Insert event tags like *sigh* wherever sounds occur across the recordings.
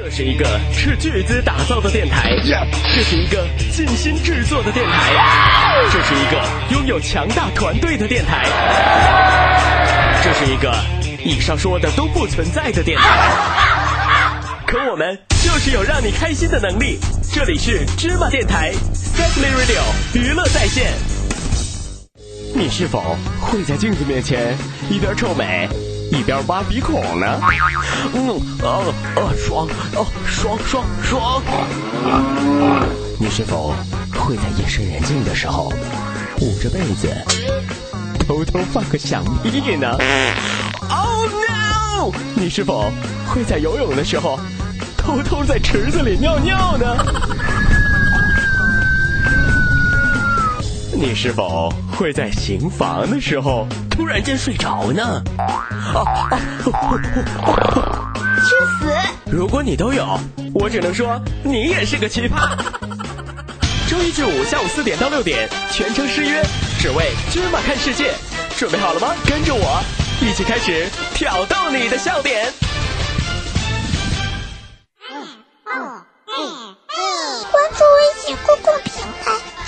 这是一个斥巨资打造的电台，这是一个尽心制作的电台，这是一个拥有强大团队的电台，这是一个以上说的都不存在的电台。可我们就是有让你开心的能力。这里是芝麻电台 s e t l y Radio 娱乐在线。你是否会在镜子面前一边臭美？一边挖鼻孔呢，嗯，哦哦，爽，哦爽爽爽。你是否会在夜深人静的时候捂着被子偷偷放个响屁呢？Oh no！你是否会在游泳的时候偷偷在池子里尿尿呢？你是否会在行房的时候突然间睡着呢？啊啊！*laughs* 去死！如果你都有，我只能说你也是个奇葩。*laughs* 周一至五下午四点到六点，全程失约，只为芝麻看世界。准备好了吗？跟着我一起开始挑逗你的笑点。关注微信公共平台。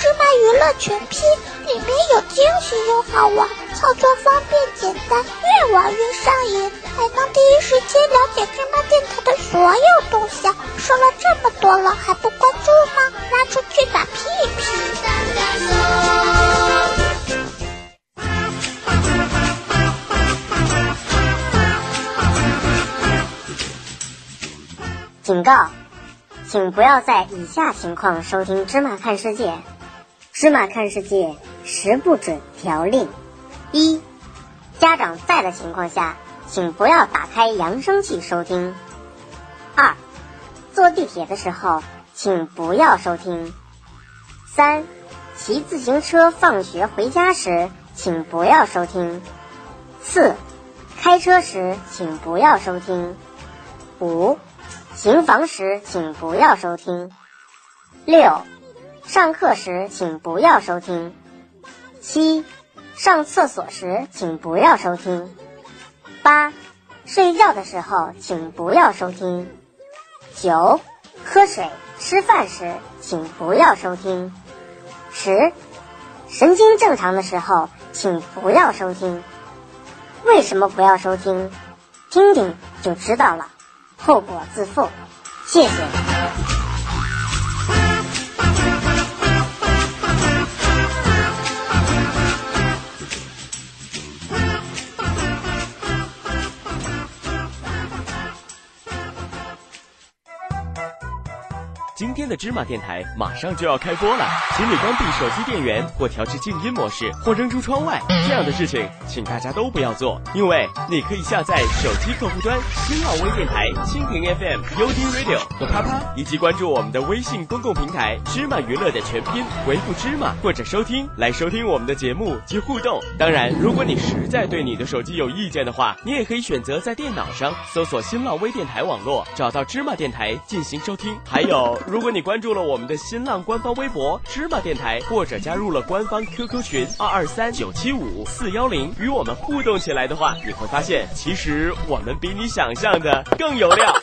芝麻娱乐全拼里面有惊喜又好玩，操作方便简单，越玩越上瘾，还能第一时间了解芝麻电台的所有动向。说了这么多了，还不关注吗？拉出去打屁屁！警告，请不要在以下情况收听《芝麻看世界》。芝麻看世界十不准条令：一、家长在的情况下，请不要打开扬声器收听；二、坐地铁的时候，请不要收听；三、骑自行车放学回家时，请不要收听；四、开车时，请不要收听；五、行房时，请不要收听；六。上课时请不要收听。七，上厕所时请不要收听。八，睡觉的时候请不要收听。九，喝水、吃饭时请不要收听。十，神经正常的时候请不要收听。为什么不要收听？听听就知道了，后果自负。谢谢。的芝麻电台马上就要开播了，请你关闭手机电源或调至静音模式，或扔出窗外。这样的事情，请大家都不要做，因为你可以下载手机客户端新浪微电台、蜻蜓 FM、UD Radio 和啪啪，以及关注我们的微信公共平台“芝麻娱乐”的全拼，回复“芝麻”或者“收听”来收听我们的节目及互动。当然，如果你实在对你的手机有意见的话，你也可以选择在电脑上搜索新浪微电台网络，找到芝麻电台进行收听。还有。如果你关注了我们的新浪官方微博芝麻电台，或者加入了官方 QQ 群二二三九七五四幺零，与我们互动起来的话，你会发现，其实我们比你想象的更有料。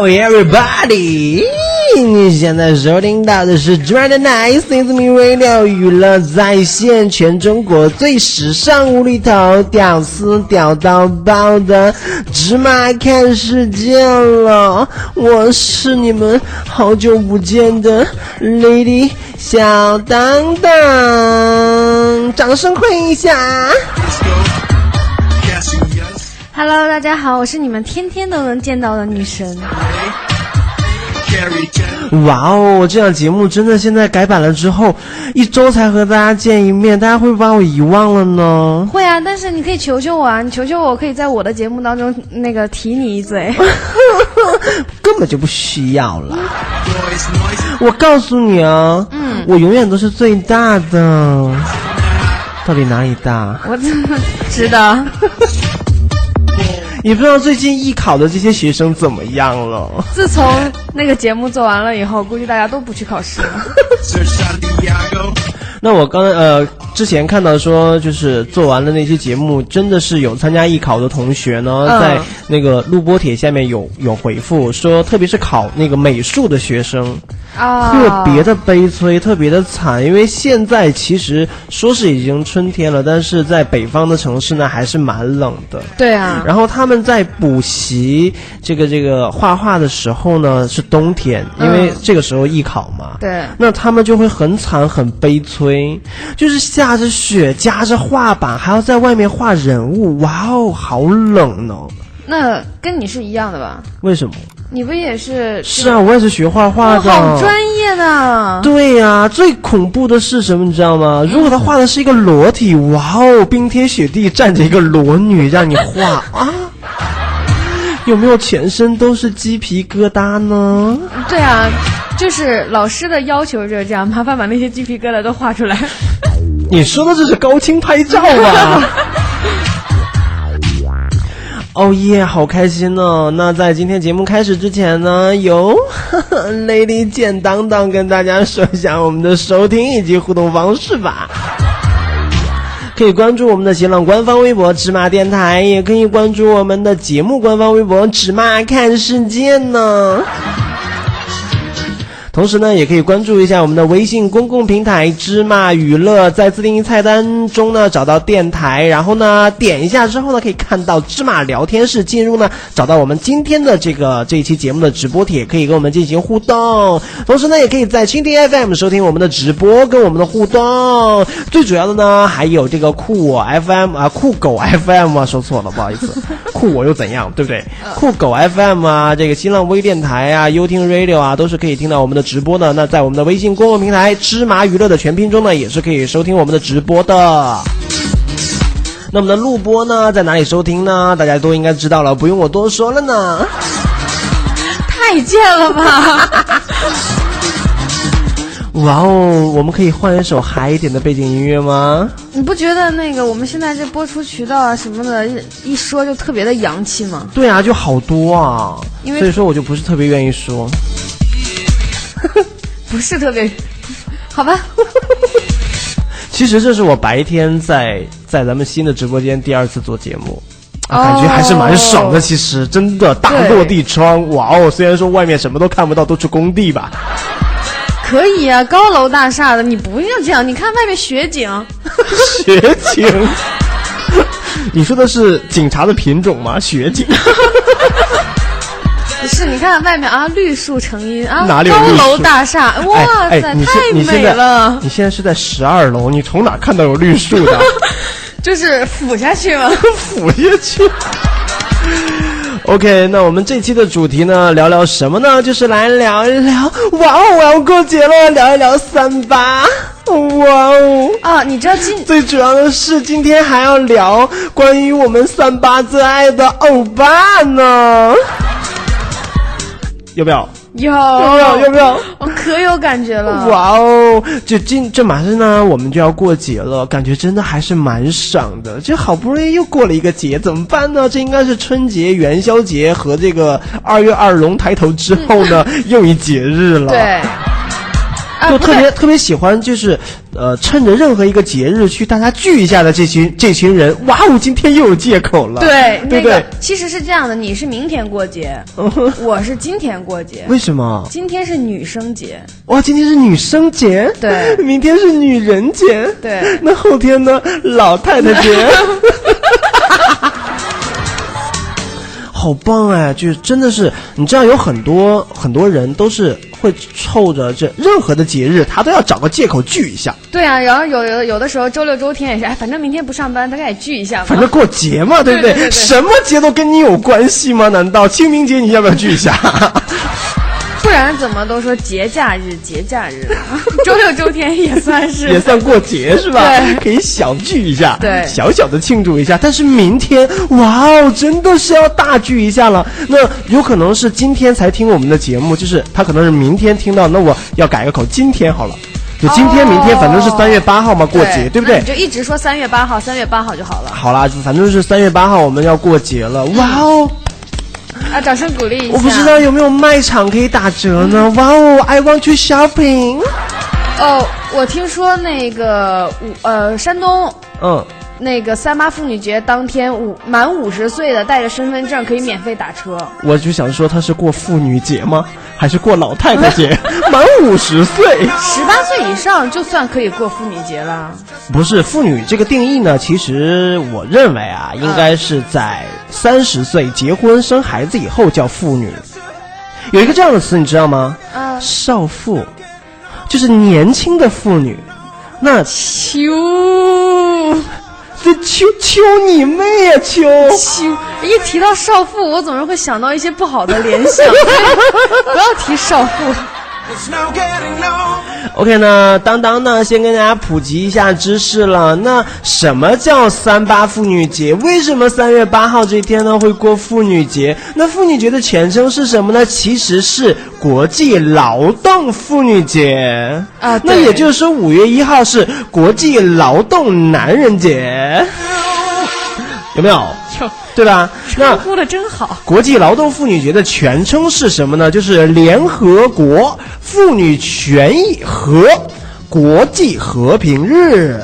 Hello everybody！你现在收听到的是 Dread Nice i s Me Radio 娱乐在线，全中国最时尚、无厘头、屌丝屌到爆的芝麻看世界了。我是你们好久不见的 Lady 小当当，掌声欢迎一下！Hello，大家好，我是你们天天都能见到的女神。哇哦，这档节目真的现在改版了之后，一周才和大家见一面，大家会不会把我遗忘了呢？会啊，但是你可以求求我啊，你求求我，可以在我的节目当中那个提你一嘴。*laughs* 根本就不需要了。我告诉你啊，嗯，我永远都是最大的。到底哪里大？我怎么知道？*laughs* *laughs* 也不知道最近艺考的这些学生怎么样了。自从那个节目做完了以后，估计大家都不去考试了。*laughs* 那我刚呃之前看到说，就是做完了那些节目，真的是有参加艺考的同学呢，在那个录播帖下面有有回复说，特别是考那个美术的学生。啊，特别的悲催，特别的惨，因为现在其实说是已经春天了，但是在北方的城市呢，还是蛮冷的。对啊，然后他们在补习这个这个画画的时候呢，是冬天，因为这个时候艺考嘛。对，那他们就会很惨很悲催，就是下着雪，夹着画板，还要在外面画人物，哇哦，好冷呢。那跟你是一样的吧？为什么？你不也是？是啊，我也是学画画的。好专业的。对呀，最恐怖的是什么？你知道吗？如果他画的是一个裸体，哇哦，冰天雪地站着一个裸女让你画啊，有没有全身都是鸡皮疙瘩呢？对啊，就是老师的要求就是这样，麻烦把那些鸡皮疙瘩都画出来。*laughs* 你说的这是高清拍照吧？哦耶，好开心呢！那在今天节目开始之前呢，由 *laughs* Lady 简当当跟大家说一下我们的收听以及互动方式吧。可以关注我们的新浪官方微博“芝麻电台”，也可以关注我们的节目官方微博“芝麻看世界”呢。同时呢，也可以关注一下我们的微信公共平台“芝麻娱乐”，在自定义菜单中呢找到电台，然后呢点一下之后呢，可以看到芝麻聊天室，进入呢找到我们今天的这个这一期节目的直播帖，可以跟我们进行互动。同时呢，也可以在蜻蜓 FM 收听我们的直播，跟我们的互动。最主要的呢，还有这个酷我 FM 啊，酷狗 FM 啊，说错了，不好意思，*laughs* 酷我又怎样，对不对？酷狗 FM 啊，这个新浪微电台啊，优听 Radio 啊，都是可以听到我们的。直播呢？那在我们的微信公众平台“芝麻娱乐”的全拼中呢，也是可以收听我们的直播的。那我们的录播呢，在哪里收听呢？大家都应该知道了，不用我多说了呢。太贱了吧！哇哦，我们可以换一首嗨一点的背景音乐吗？你不觉得那个我们现在这播出渠道啊什么的，一说就特别的洋气吗？对啊，就好多啊，因所以说我就不是特别愿意说。不是特别，*laughs* 好吧。*laughs* 其实这是我白天在在咱们新的直播间第二次做节目，感觉还是蛮爽的。其实真的大落地窗，哇哦！虽然说外面什么都看不到，都是工地吧。可以啊，高楼大厦的，你不要这样。你看外面雪景，*laughs* 雪景。你说的是警察的品种吗？雪景。是，你看外面啊，绿树成荫啊，哪里高楼大厦，哇塞，太美了！你现在是在十二楼，你从哪看到有绿树的？*laughs* 就是俯下去吗？*laughs* 俯下去。OK，那我们这期的主题呢，聊聊什么呢？就是来聊一聊，哇哦，我要过节了，聊一聊三八，哇哦！啊，你知道今最主要的是今天还要聊关于我们三八最爱的欧巴呢。要不要？有，要不要？要不要？我可有感觉了！哇哦，就今这马上呢，我们就要过节了，感觉真的还是蛮爽的。这好不容易又过了一个节，怎么办呢？这应该是春节、元宵节和这个二月二龙抬头之后呢，又一节日了。对。就特别特别喜欢，就是呃，趁着任何一个节日去大家聚一下的这群这群人，哇哦，今天又有借口了。对，对对？其实是这样的，你是明天过节，我是今天过节。为什么？今天是女生节。哇，今天是女生节。对。*laughs* 明天是女人节。对。*laughs* 那后天呢？老太太节。*laughs* 好棒哎！就是真的是，你知道有很多很多人都是会凑着这任何的节日，他都要找个借口聚一下。对啊，然后有有有的时候周六周天也是，哎，反正明天不上班，大家也聚一下嘛。反正过节嘛，对不对？什么节都跟你有关系吗？难道清明节你要不要聚一下？*laughs* 不然。怎么都说节假日，节假日，*laughs* 周六周天也算是 *laughs* 也算过节是吧？对可以小聚一下，对小小的庆祝一下。但是明天，哇哦，真的是要大聚一下了。那有可能是今天才听我们的节目，就是他可能是明天听到，那我要改个口，今天好了。就今天、哦明天，反正是三月八号嘛，过节，对不对你？就一直说三月八号，三月八号就好了。好啦，反正是三月八号我们要过节了，哇哦！*laughs* 啊，掌声鼓励一下。我不知道有没有卖场可以打折呢？*laughs* 哇哦，I want to shopping。哦，我听说那个呃山东嗯，那个三八妇女节当天五满五十岁的带着身份证可以免费打车。我就想说他是过妇女节吗？还是过老太太节？*laughs* 满五十岁。十八岁以上就算可以过妇女节了。不是妇女这个定义呢，其实我认为啊，应该是在三十岁结婚生孩子以后叫妇女。有一个这样的词，你知道吗？啊，少妇，就是年轻的妇女。那秋这秋秋你妹呀、秋！秋，一提到少妇，我总是会想到一些不好的联想。*laughs* 不要提少妇。OK 呢，当当呢，先跟大家普及一下知识了。那什么叫三八妇女节？为什么三月八号这一天呢会过妇女节？那妇女节的全称是什么呢？其实是国际劳动妇女节啊那也就是说，五月一号是国际劳动男人节，有没有？有 *laughs* 对吧？那称呼的真好。国际劳动妇女节的全称是什么呢？就是联合国妇女权益和国际和平日。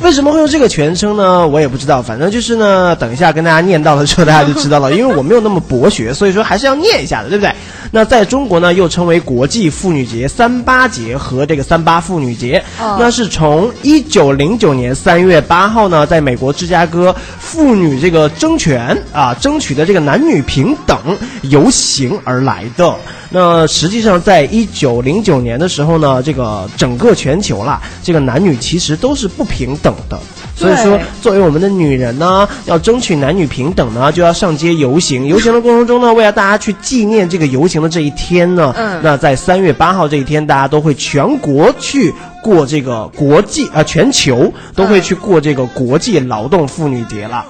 为什么会用这个全称呢？我也不知道，反正就是呢，等一下跟大家念到了之后，大家就知道了。因为我没有那么博学，所以说还是要念一下的，对不对？那在中国呢，又称为国际妇女节、三八节和这个三八妇女节。哦那是从一九零九年三月八号呢，在美国芝加哥妇女这个争权啊，争取的这个男女平等游行而来的。那实际上，在一九零九年的时候呢，这个整个全球啦，这个男女其实都是不平等的。所以说，作为我们的女人呢，要争取男女平等呢，就要上街游行。游行的过程中呢，为了大家去纪念这个游行的这一天呢，嗯那在三月八号这一天，大家都会全国去过这个国际啊、全球都会去过这个国际劳动妇女节了。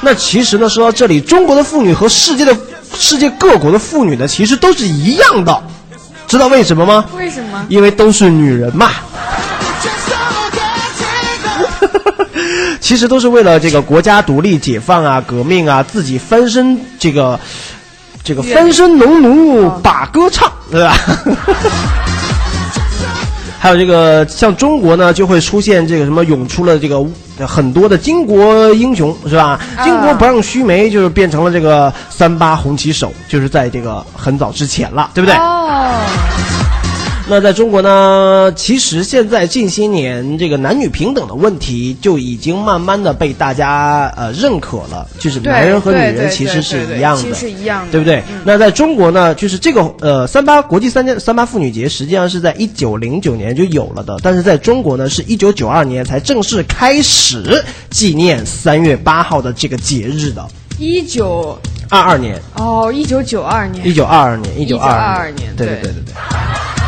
那其实呢，说到这里，中国的妇女和世界的世界各国的妇女呢，其实都是一样的，知道为什么吗？为什么？因为都是女人嘛。其实都是为了这个国家独立、解放啊、革命啊，自己翻身这个这个翻身农奴把歌唱，对吧？*laughs* 还有这个像中国呢，就会出现这个什么涌出了这个很多的巾帼英雄，是吧？啊巾帼不让须眉，就是变成了这个三八红旗手，就是在这个很早之前了，对不对？哦，那在中国呢，其实现在近些年这个男女平等的问题就已经慢慢的被大家呃认可了，就是男人和女人其实是一样的，其实是一样的对不对？嗯那在中国呢，就是这个呃三八国际三件三八妇女节实际上是在一九零九年就有了的，但是在中国呢是一九九二年才正式开始纪念三月八号的这个节日的，一九二二年，哦，一九九二年一。九二二年，一九二1922年对对对对对对。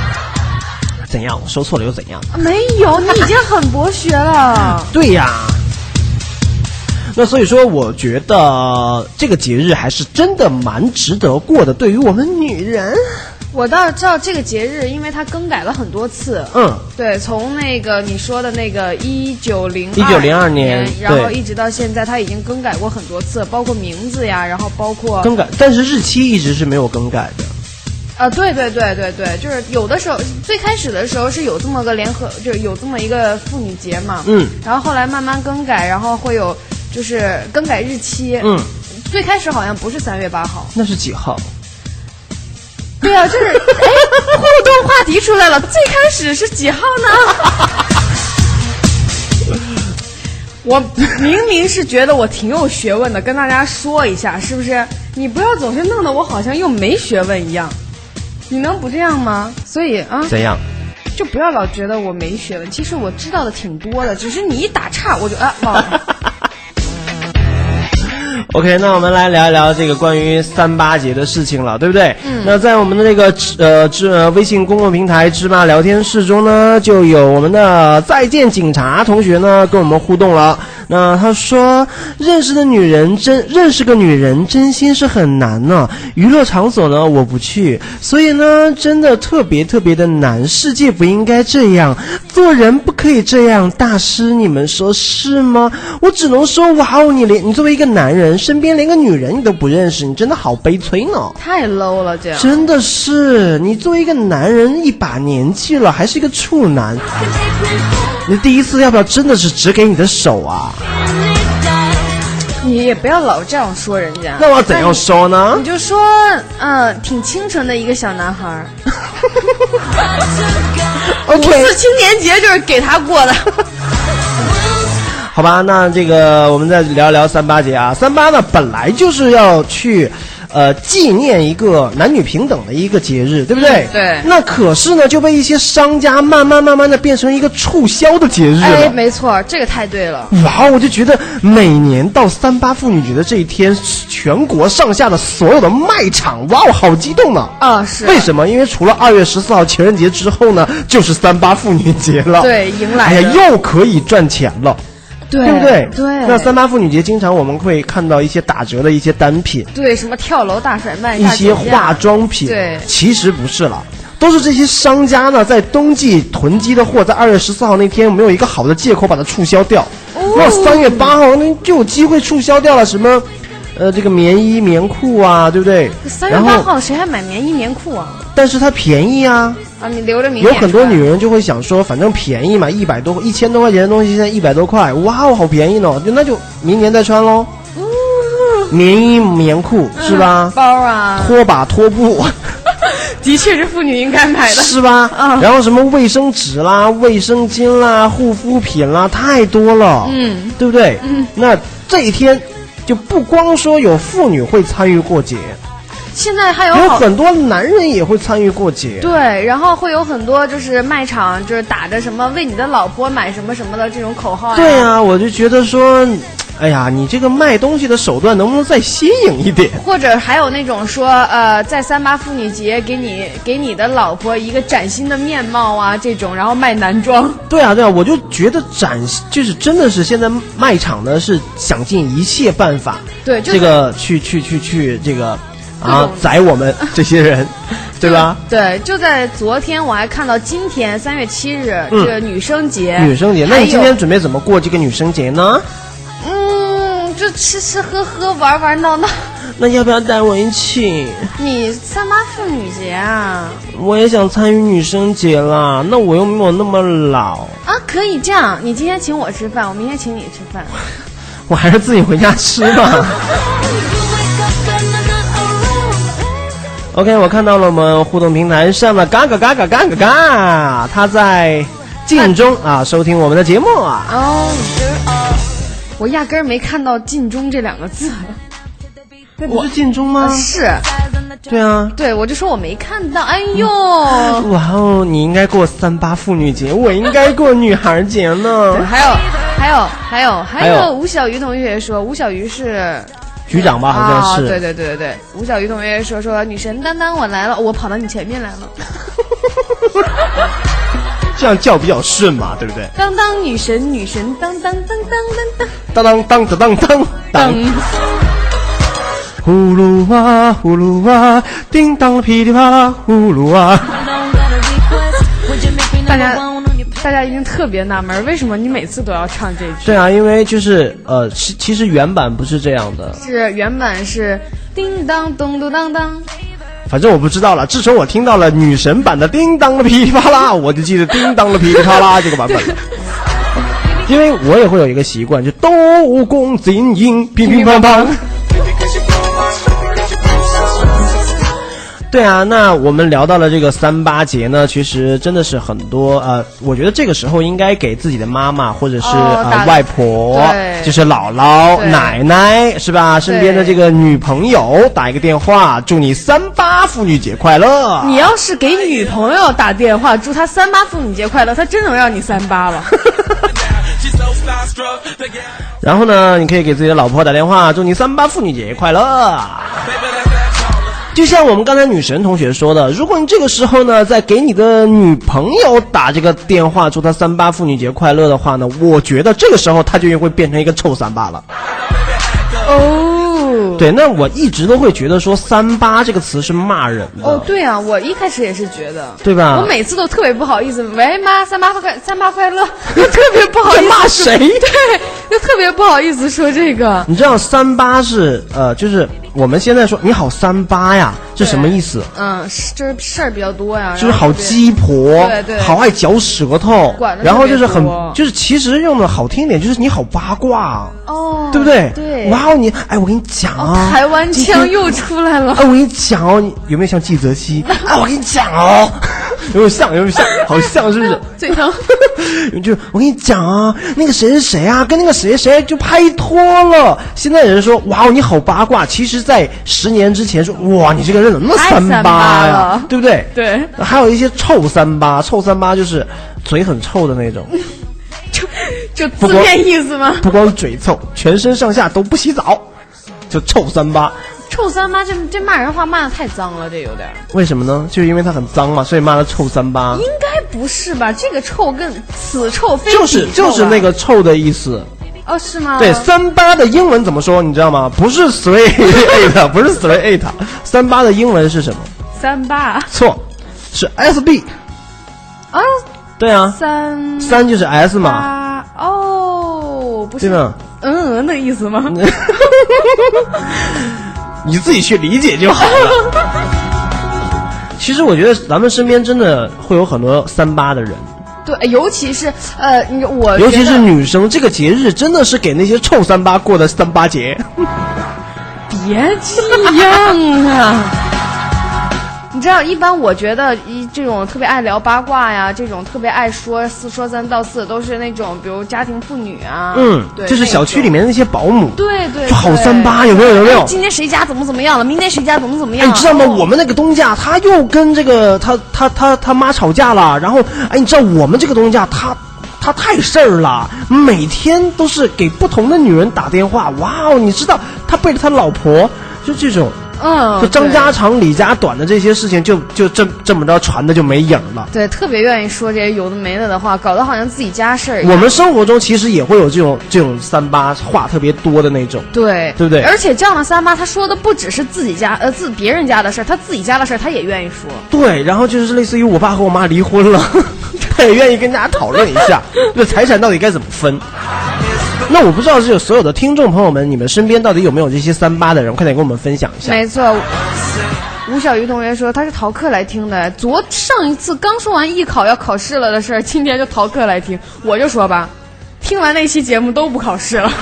怎样？我说错了又怎样？没有，*laughs* 你已经很博学了。*laughs* 对呀。那所以说，我觉得这个节日还是真的蛮值得过的，对于我们女人。我倒知道这个节日，因为它更改了很多次。嗯，对，从那个你说的那个一九零一九零二年然后一直到现在，它已经更改过很多次，包括名字呀，然后包括更改，但是日期一直是没有更改的。啊，对对对对对，就是有的时候最开始的时候是有这么个联合，就是有这么一个妇女节嘛，嗯，然后后来慢慢更改，然后会有就是更改日期，嗯，最开始好像不是三月八号，那是几号？*laughs* 对啊，就是哎，互动话题出来了，最开始是几号呢？*laughs* 我明明是觉得我挺有学问的，跟大家说一下，是不是？你不要总是弄得我好像又没学问一样，你能不这样吗？所以啊，怎样？就不要老觉得我没学问，其实我知道的挺多的，只是你一打岔我就啊忘了。*laughs* OK，那我们来聊一聊这个关于三八节的事情了，对不对？嗯。那在我们的这个呃芝呃微信公共平台芝麻聊天室中呢，就有我们的再见警察同学呢跟我们互动了。那他说，认识的女人真认识个女人真心是很难呢。娱乐场所呢我不去，所以呢真的特别特别的难。世界不应该这样，做人不可以这样。大师，你们说是吗？我只能说，哇哦，你连你作为一个男人。身边连个女人你都不认识，你真的好悲催呢！太 low 了，这样真的是你作为一个男人，一把年纪了还是一个处男，你第一次要不要真的是只给你的手啊？你也不要老这样说人家。那我怎样说呢？你就说，嗯，挺清纯的一个小男孩。*laughs* OK，五四青年节就是给他过的。*laughs* 好吧，那这个我们再聊聊三八节啊。三八呢，本来就是要去，呃，纪念一个男女平等的一个节日，对不对？对。那可是呢，就被一些商家慢慢慢慢的变成一个促销的节日了。哎，没错，这个太对了。哇，我就觉得每年到三八妇女节的这一天，全国上下的所有的卖场，哇，我好激动呢。啊，是。为什么？因为除了二月十四号情人节之后呢，就是三八妇女节了。对，迎来。哎呀，又可以赚钱了。对不对？对。那三八妇女节，经常我们会看到一些打折的一些单品。对，什么跳楼大甩卖，一些化妆品。对，其实不是了，都是这些商家呢，在冬季囤积的货，在二月十四号那天没有一个好的借口把它促销掉。那三月八号那就有机会促销掉了，什么，呃，这个棉衣棉裤啊，对不对？三月八号谁还买棉衣棉裤啊？但是它便宜啊。啊，你留着明有很多女人就会想说，反正便宜嘛，一百多、一千多块钱的东西，现在一百多块，哇哦，好便宜呢，就那就明年再穿喽。*laughs* 棉衣棉裤是吧？包啊，拖把拖布，*laughs* 的确是妇女应该买的，是吧？啊，然后什么卫生纸啦、卫生巾啦、护肤品啦，太多了，嗯，对不对？嗯，那这一天就不光说有妇女会参与过节。现在还有有很多男人也会参与过节，对，然后会有很多就是卖场就是打着什么为你的老婆买什么什么的这种口号。对啊，我就觉得说，哎呀，你这个卖东西的手段能不能再新颖一点？或者还有那种说，呃，在三八妇女节给你给你的老婆一个崭新的面貌啊，这种，然后卖男装。对啊，对啊，我就觉得崭就是真的是现在卖场呢是想尽一切办法，对这个去去去去这个。啊，宰我们 *laughs* 这些人，对吧？对，就在昨天，我还看到今天三月七日这个女生节。女生节，那你今天准备怎么过这个女生节呢？嗯，就吃吃喝喝，玩玩闹闹。那要不要带我一起？你三八妇女节啊？我也想参与女生节啦，那我又没有那么老。啊，可以这样，你今天请我吃饭，我明天请你吃饭。*laughs* 我还是自己回家吃吧。*laughs* OK，我看到了我们互动平台上的嘎嘎嘎嘎嘎嘎嘎，他在镜中啊收听我们的节目啊。哦，我压根儿没看到“晋中”这两个字。*laughs* 那不是晋中吗？是。对啊。对，我就说我没看到。哎呦。哇哦，你应该过三八妇女节，我应该过女孩节呢。*laughs* 还有，还有，还有，还有，吴小鱼同学说，吴小鱼是。*laughs* 局长吧，好像是。对对对对对，吴小鱼同学说说女神丹丹我来了，我跑到你前面来了。这样叫比较顺嘛，对不对？当当女神女神当当当当当当当当当当当。呼噜哇呼噜哇，叮当噼里啪啦呼噜哇。大家。大家一定特别纳闷，为什么你每次都要唱这句？对啊，因为就是呃，其其实原版不是这样的，是原版是叮当咚咚当当。反正我不知道了。自从我听到了女神版的叮当的噼里啪啦，*laughs* 我就记得叮当的噼里啪啦 *laughs* 这个版本了。因为我也会有一个习惯，就刀光剑影乒乒乓乓。对啊，那我们聊到了这个三八节呢，其实真的是很多呃，我觉得这个时候应该给自己的妈妈或者是呃外婆，就是姥姥、奶奶是吧？身边的这个女朋友打一个电话，祝你三八妇女节快乐。你要是给女朋友打电话，祝她三八妇女节快乐，她真能让你三八了。*laughs* 然后呢，你可以给自己的老婆打电话，祝你三八妇女节快乐。就像我们刚才女神同学说的，如果你这个时候呢，在给你的女朋友打这个电话，祝她三八妇女节快乐的话呢，我觉得这个时候她就会变成一个臭三八了。哦，对，那我一直都会觉得说“三八”这个词是骂人的。哦，对啊，我一开始也是觉得，对吧我每次都特别不好意思，喂妈，三八快三八快乐，*laughs* 就特别不好意思。骂谁对，就特别不好意思说这个。你知道“三八”是呃，就是我们现在说“你好三八”呀，这什么意思？嗯，是就是事儿比较多呀，就是好鸡婆，对对好爱嚼舌头然后就是很就是其实用的好听一点，就是你好八卦，哦，对不对？对，哇哦，你哎，我跟你讲哦啊，台湾腔又出来了哎，。我跟你讲哦，你有没有像季泽熙？哎，我跟你讲哦，*laughs* 有点像？有点像？*laughs* 好像是不是？*laughs* 嘴疼。*laughs* 就我跟你讲啊，那个谁谁谁啊，跟那个谁谁就拍拖了。现在人说哇哦，你好八卦。其实，在十年之前说哇，你这个人怎么那么三三八呀了？对不对？对。还有一些臭三八，臭三八就是嘴很臭的那种，就字面意思吗？不光嘴臭，全身上下都不洗澡，就臭三八。臭三八这这骂人话骂的太脏了，这有点。为什么呢？就是因为他很脏嘛，所以骂他臭三八。应该不是吧？这个臭跟此臭非就是就是那个臭的意思。哦，是吗？对，三八的英文怎么说？你知道吗？不是 three eight，*laughs* 不是 three eight，三八的英文是什么？三八错，是 SB。啊，对啊，三三就是 S 嘛，八哦，不是对吧？嗯嗯的意思吗？*laughs* 你自己去理解就好了。*laughs* 其实我觉得咱们身边真的会有很多三八的人，对，尤其是呃，你我尤其是女生，这个节日真的是给那些臭三八过的三八节。*laughs* 别这样啊！你知道，一般我觉得一这种特别爱聊八卦呀，这种特别爱说四说三道四，都是那种比如家庭妇女啊，嗯，对，就是小区里面。的那些保姆。对对，就好三八有没有有没有哎今天谁家怎么怎么样了？明天谁家怎么怎么哎，样？你知道吗？哦我们那个东家他又跟这个他他他他妈吵架了，然后哎，你知道我们这个东家他他太事儿了，每天都是给不同的女人打电话。哇哦，你知道他背着他老婆，就这种，嗯，就张家长李家短的这些事情就，就这这么着传的就没影了。对，特别愿意说这些有的没的的话，搞得好像自己家事儿一样。我们生活中其实也会有这种这种三八话特别多的那种。对对不对而且这样的三八，他说的不只是自己家呃自别人家的事儿，他自己家的事儿他也愿意说。对，然后就是类似于我爸和我妈离婚了，*laughs* 他也愿意跟大家讨论一下，*laughs* 这财产到底该怎么分。那我不知道是有所有的听众朋友们，你们身边到底有没有这些三八的人？快点跟我们分享一下。没错，吴小鱼同学说他是逃课来听的。昨上一次刚说完艺考要考试了的事儿，今天就逃课来听。我就说吧，听完那期节目都不考试了。*laughs*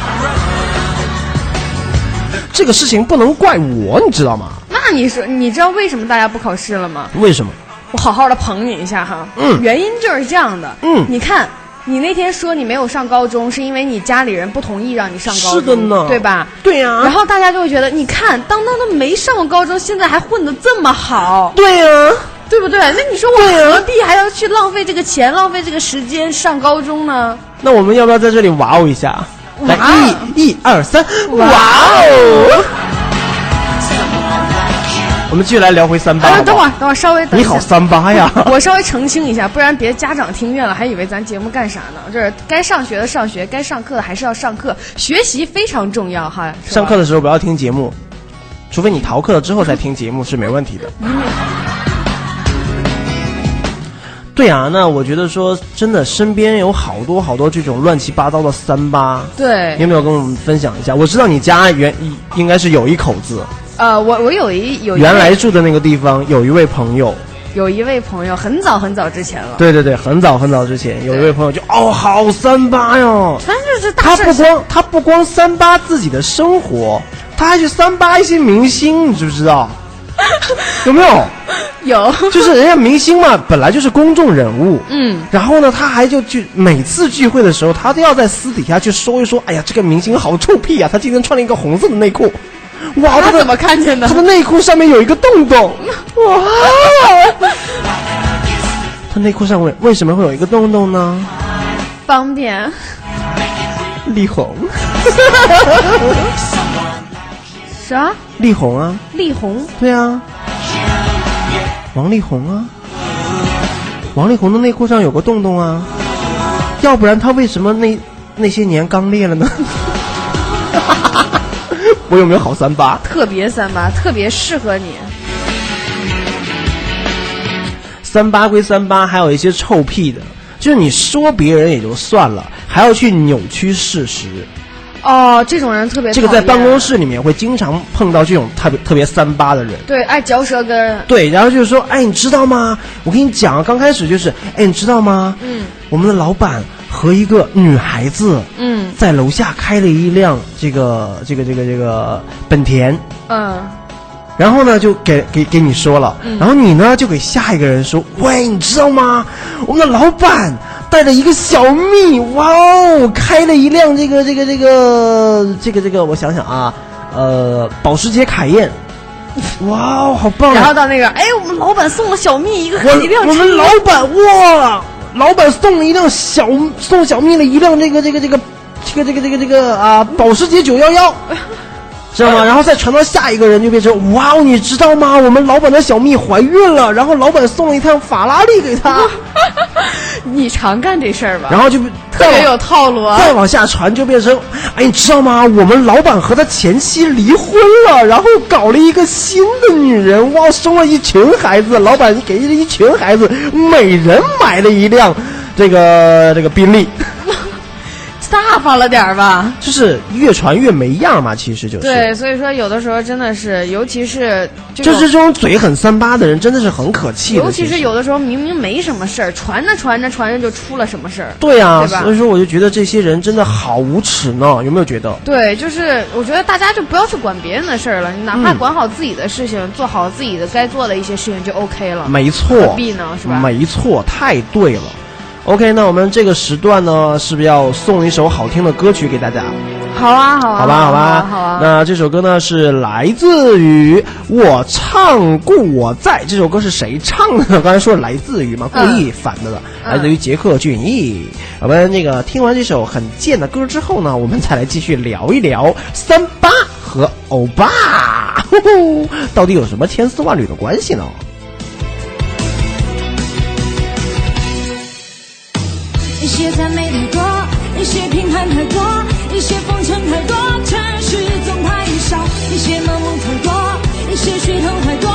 这个事情不能怪我，你知道吗？那你说，你知道为什么大家不考试了吗？为什么？我好好的捧你一下哈。嗯原因就是这样的。嗯你看。你那天说你没有上高中，是因为你家里人不同意让你上高中，是的呢对吧？对呀、然后大家就会觉得，你看，当当都没上过高中，现在还混得这么好，对呀、对不对？那你说我何必还要去浪费这个钱、浪费这个时间上高中呢？那我们要不要在这里哇哦一下？来，一、一、二、三，哇哦！我们继续来聊回三八。等会儿，等会儿，稍微等一下你好三八呀！*laughs* 我稍微澄清一下，不然别家长听见了还以为咱节目干啥呢？就是该上学的上学，该上课的还是要上课，学习非常重要哈。上课的时候不要听节目，除非你逃课了之后才听节目是没问题的。对啊，那我觉得说真的，身边有好多好多这种乱七八糟的三八，对你有没有跟我们分享一下？我知道你家原应该是有一口子，呃，我我有一有一原来住的那个地方有一位朋友，有一位朋友，很早很早之前了，对对对，很早很早之前有一位朋友就哦，好三八哟，他不光他不光三八自己的生活，他还去三八一些明星，你知不知道？*laughs* 有没有？有，就是人家明星嘛，本来就是公众人物，嗯，然后呢，他还就去每次聚会的时候，他都要在私底下去说一说，哎呀，这个明星好臭屁啊，他今天穿了一个红色的内裤，哇，他怎么看见的他？的内裤上面有一个洞洞，哇，他内裤上为为什么会有一个洞洞呢？方便，力宏，*laughs* 啥？力宏啊，力宏？对啊，王力宏啊，王力宏的内裤上有个洞洞啊，要不然他为什么那那些年刚裂了呢？*laughs* 我有没有好三八？特别三八，特别适合你。三八归三八，还有一些臭屁的，就是你说别人也就算了，还要去扭曲事实。哦，这种人特别这个在办公室里面会经常碰到这种特别特别三八的人。对爱嚼舌根，对，然后就是说，哎，你知道吗？我跟你讲，刚开始就是，哎，你知道吗？嗯，我们的老板和一个女孩子，嗯在楼下开了一辆这个这个这个这个本田，嗯，然后呢就给给给你说了，然后你呢就给下一个人说，喂，你知道吗？我们的老板带着一个小蜜，哇哦，开了一辆这个这个这个这个这个，我想想啊，呃，保时捷卡宴，哇哦，好棒啊！然后到那个，哎，我们老板送了小蜜一个我一辆车，我们老板哇，老板送了一辆小送小蜜了一辆这个这个这个这个这个这个这个啊保时捷九幺幺，知道吗？然后再传到下一个人就变成哇哦，你知道吗？我们老板的小蜜怀孕了，然后老板送了一辆法拉利给她，*laughs* 你常干这事儿吧？然后就特别有套路啊。再往下传就变成，哎，你知道吗？我们老板和他前妻离婚了，然后搞了一个新的女人，哇，生了一群孩子，老板给了一群孩子，每人买了一辆这个这个宾利，大方了点儿吧。就是越传越没样嘛，其实就是。对，所以说有的时候真的是，尤其是就是这种嘴很三八的人，真的是很可气的。尤其是有的时候明明没什么事儿，传着传着传着就出了什么事儿。对啊，对所以说我就觉得这些人真的好无耻呢，有没有觉得？对，就是我觉得大家就不要去管别人的事儿了，你哪怕嗯管好自己的事情，做好自己的该做的一些事情就 OK 了。没错，何必呢是吧没错，太对了。OK，那我们这个时段呢，是不是要送一首好听的歌曲给大家？好啊，好啊，好吧，好吧，啊，好啊。那这首歌呢是来自于我唱故我在，这首歌是谁唱的呢？刚才说来自于嘛，故意反的了，嗯来自于杰克隽逸。我们那个听完这首很贱的歌之后呢，我们再来继续聊一聊三八和欧巴，*laughs* 到底有什么千丝万缕的关系呢？一些赞美太多，一些评判太多，一些奉承太多，城市总太少；一些盲目太多，一些虚疼太多，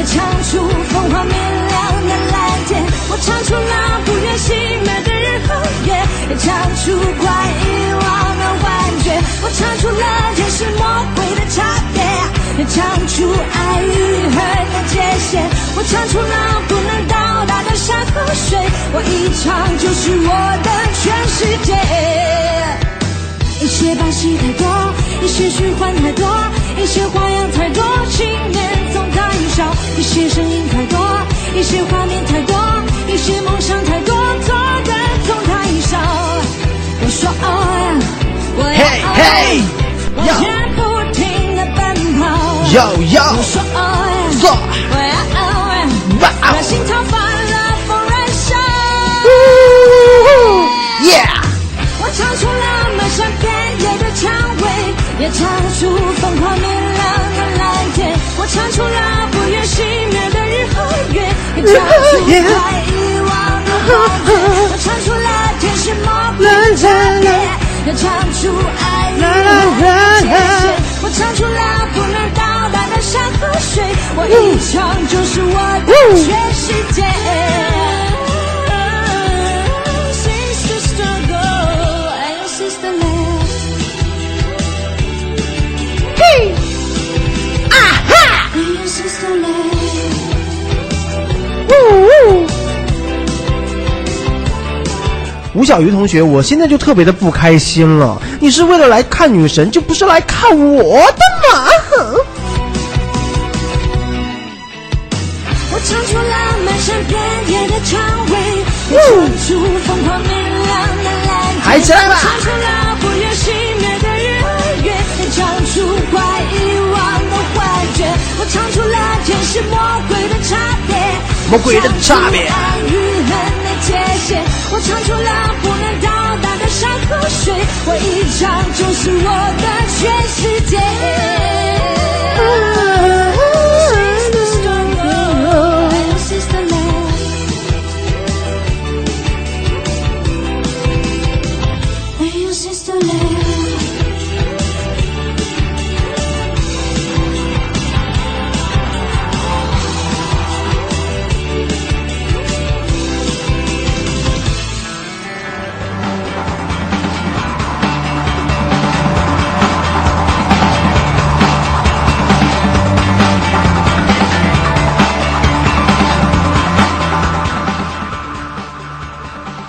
也唱出风华明亮的蓝天。我唱出了不愿熄灭的日和月，也唱出快遗忘的幻觉。我唱出了天使魔鬼的差别，也唱出爱与恨的界限。我唱出了不能到达的山和水，我一唱就是我的全世界。一些把戏太多，一些虚幻太多，一些花样太多，情人总太少；一些声音太多，一些画面太多，一些梦想太多，做的总太少。我说爱，我要嘿爱嘿往前不停的奔跑。我说爱，做我要爱，哇哦让心跳翻了风燃烧。耶！我唱出了满山遍野的蔷薇，也唱出风华明亮的蓝天。我唱出了也唱出被遗忘的幻觉。我唱出了天使魔鬼的差别，也唱出爱与恨的界限。我唱出了不能到达的山和水，我一唱就是我的全世界。吴小鱼同学，我现在就特别的不开心了。你是为了来看女神，就不是来看我的吗？哼我唱出浪漫闪电夜的蔷薇，也唱出疯狂明亮的蓝天。嗨起来吧唱出了不愿熄灭的热月，也唱出快遗忘的幻觉。我唱出了天使魔鬼的差别，魔鬼的差别爱与恨的界限。我唱出了不能到达的山和水，我一唱就是我的全世界。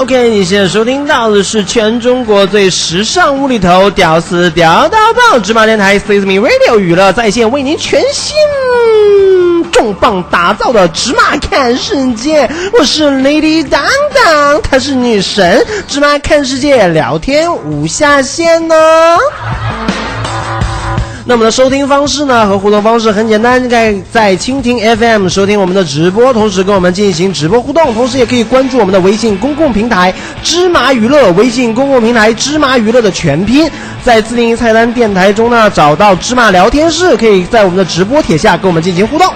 OK，你现在收听到的是全中国最时尚、无厘头、屌丝、屌到爆芝麻电台 s e s m e Radio 娱乐在线为您全新重磅打造的芝麻看世界。我是 Lady 当当，她是女神，芝麻看世界聊天无下限呢。那我们的收听方式呢和互动方式很简单，在在蜻蜓 FM 收听我们的直播，同时跟我们进行直播互动，同时也可以关注我们的微信公共平台“芝麻娱乐”，微信公共平台“芝麻娱乐”的全拼，在自定义菜单电台中呢找到芝麻聊天室，可以在我们的直播帖下跟我们进行互动。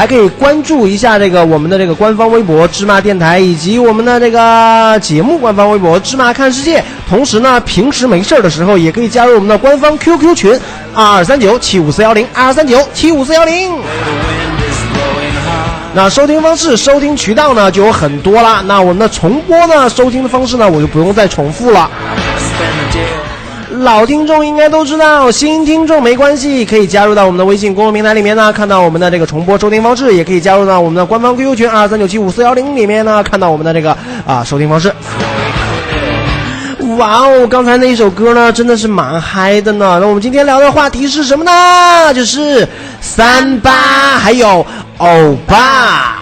还可以关注一下这个我们的这个官方微博芝麻电台，以及我们的这个节目官方微博芝麻看世界。同时呢，平时没事的时候也可以加入我们的官方 QQ 群二二三九七五四幺零二二三九七五四幺零。那收听方式、收听渠道呢就有很多啦。那我们的重播呢，收听的方式呢，我就不用再重复了。老听众应该都知道，新听众没关系，可以加入到我们的微信公众平台里面呢，看到我们的这个重播收听方式，也可以加入到我们的官方 QQ 群二三九七五四幺零里面呢，看到我们的这个啊收听方式。哇哦，刚才那一首歌呢，真的是蛮嗨的呢。那我们今天聊的话题是什么呢？就是三八，还有欧巴。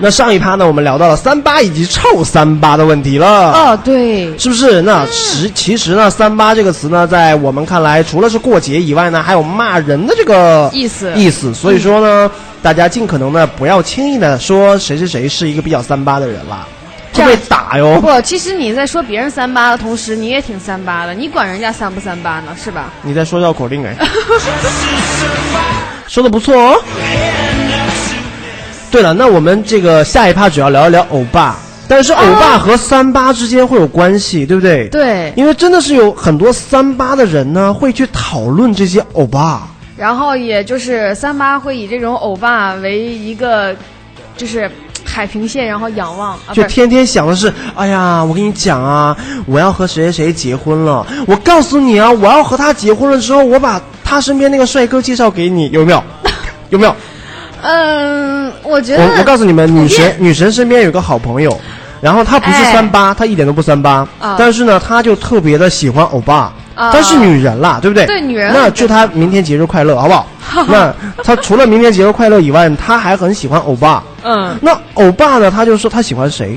那上一趴呢，我们聊到了三八以及臭三八的问题了。哦，对，是不是？那实其实呢，“三八”这个词呢，在我们看来，除了是过节以外呢，还有骂人的这个意思意思。所以说呢，大家尽可能的不要轻易的说谁谁谁是一个比较三八的人了，会被打哟。不，其实你在说别人三八的同时，你也挺三八的，你管人家三不三八呢，是吧？你在说绕口令哎，说的不错哦。对了，那我们这个下一趴主要聊一聊欧巴，但是欧巴和三八之间会有关系，对不对？对，因为真的是有很多三八的人呢，会去讨论这些欧巴。然后也就是三八会以这种欧巴为一个，就是海平线，然后仰望啊，就天天想的是，哎呀，我跟你讲啊，我要和谁谁谁结婚了。我告诉你啊，我要和他结婚了之后，我把他身边那个帅哥介绍给你，有没有？有没有？嗯，我觉得我我告诉你们，女神女神身边有个好朋友，然后她不是哎三八，她一点都不三八，啊但是呢，她就特别的喜欢欧巴。啊她是女人啦，对不对？对女人那祝她明天节日快乐，好不好？*laughs* 那她除了明天节日快乐以外，她还很喜欢欧巴。嗯，那欧巴呢，他就说他喜欢谁？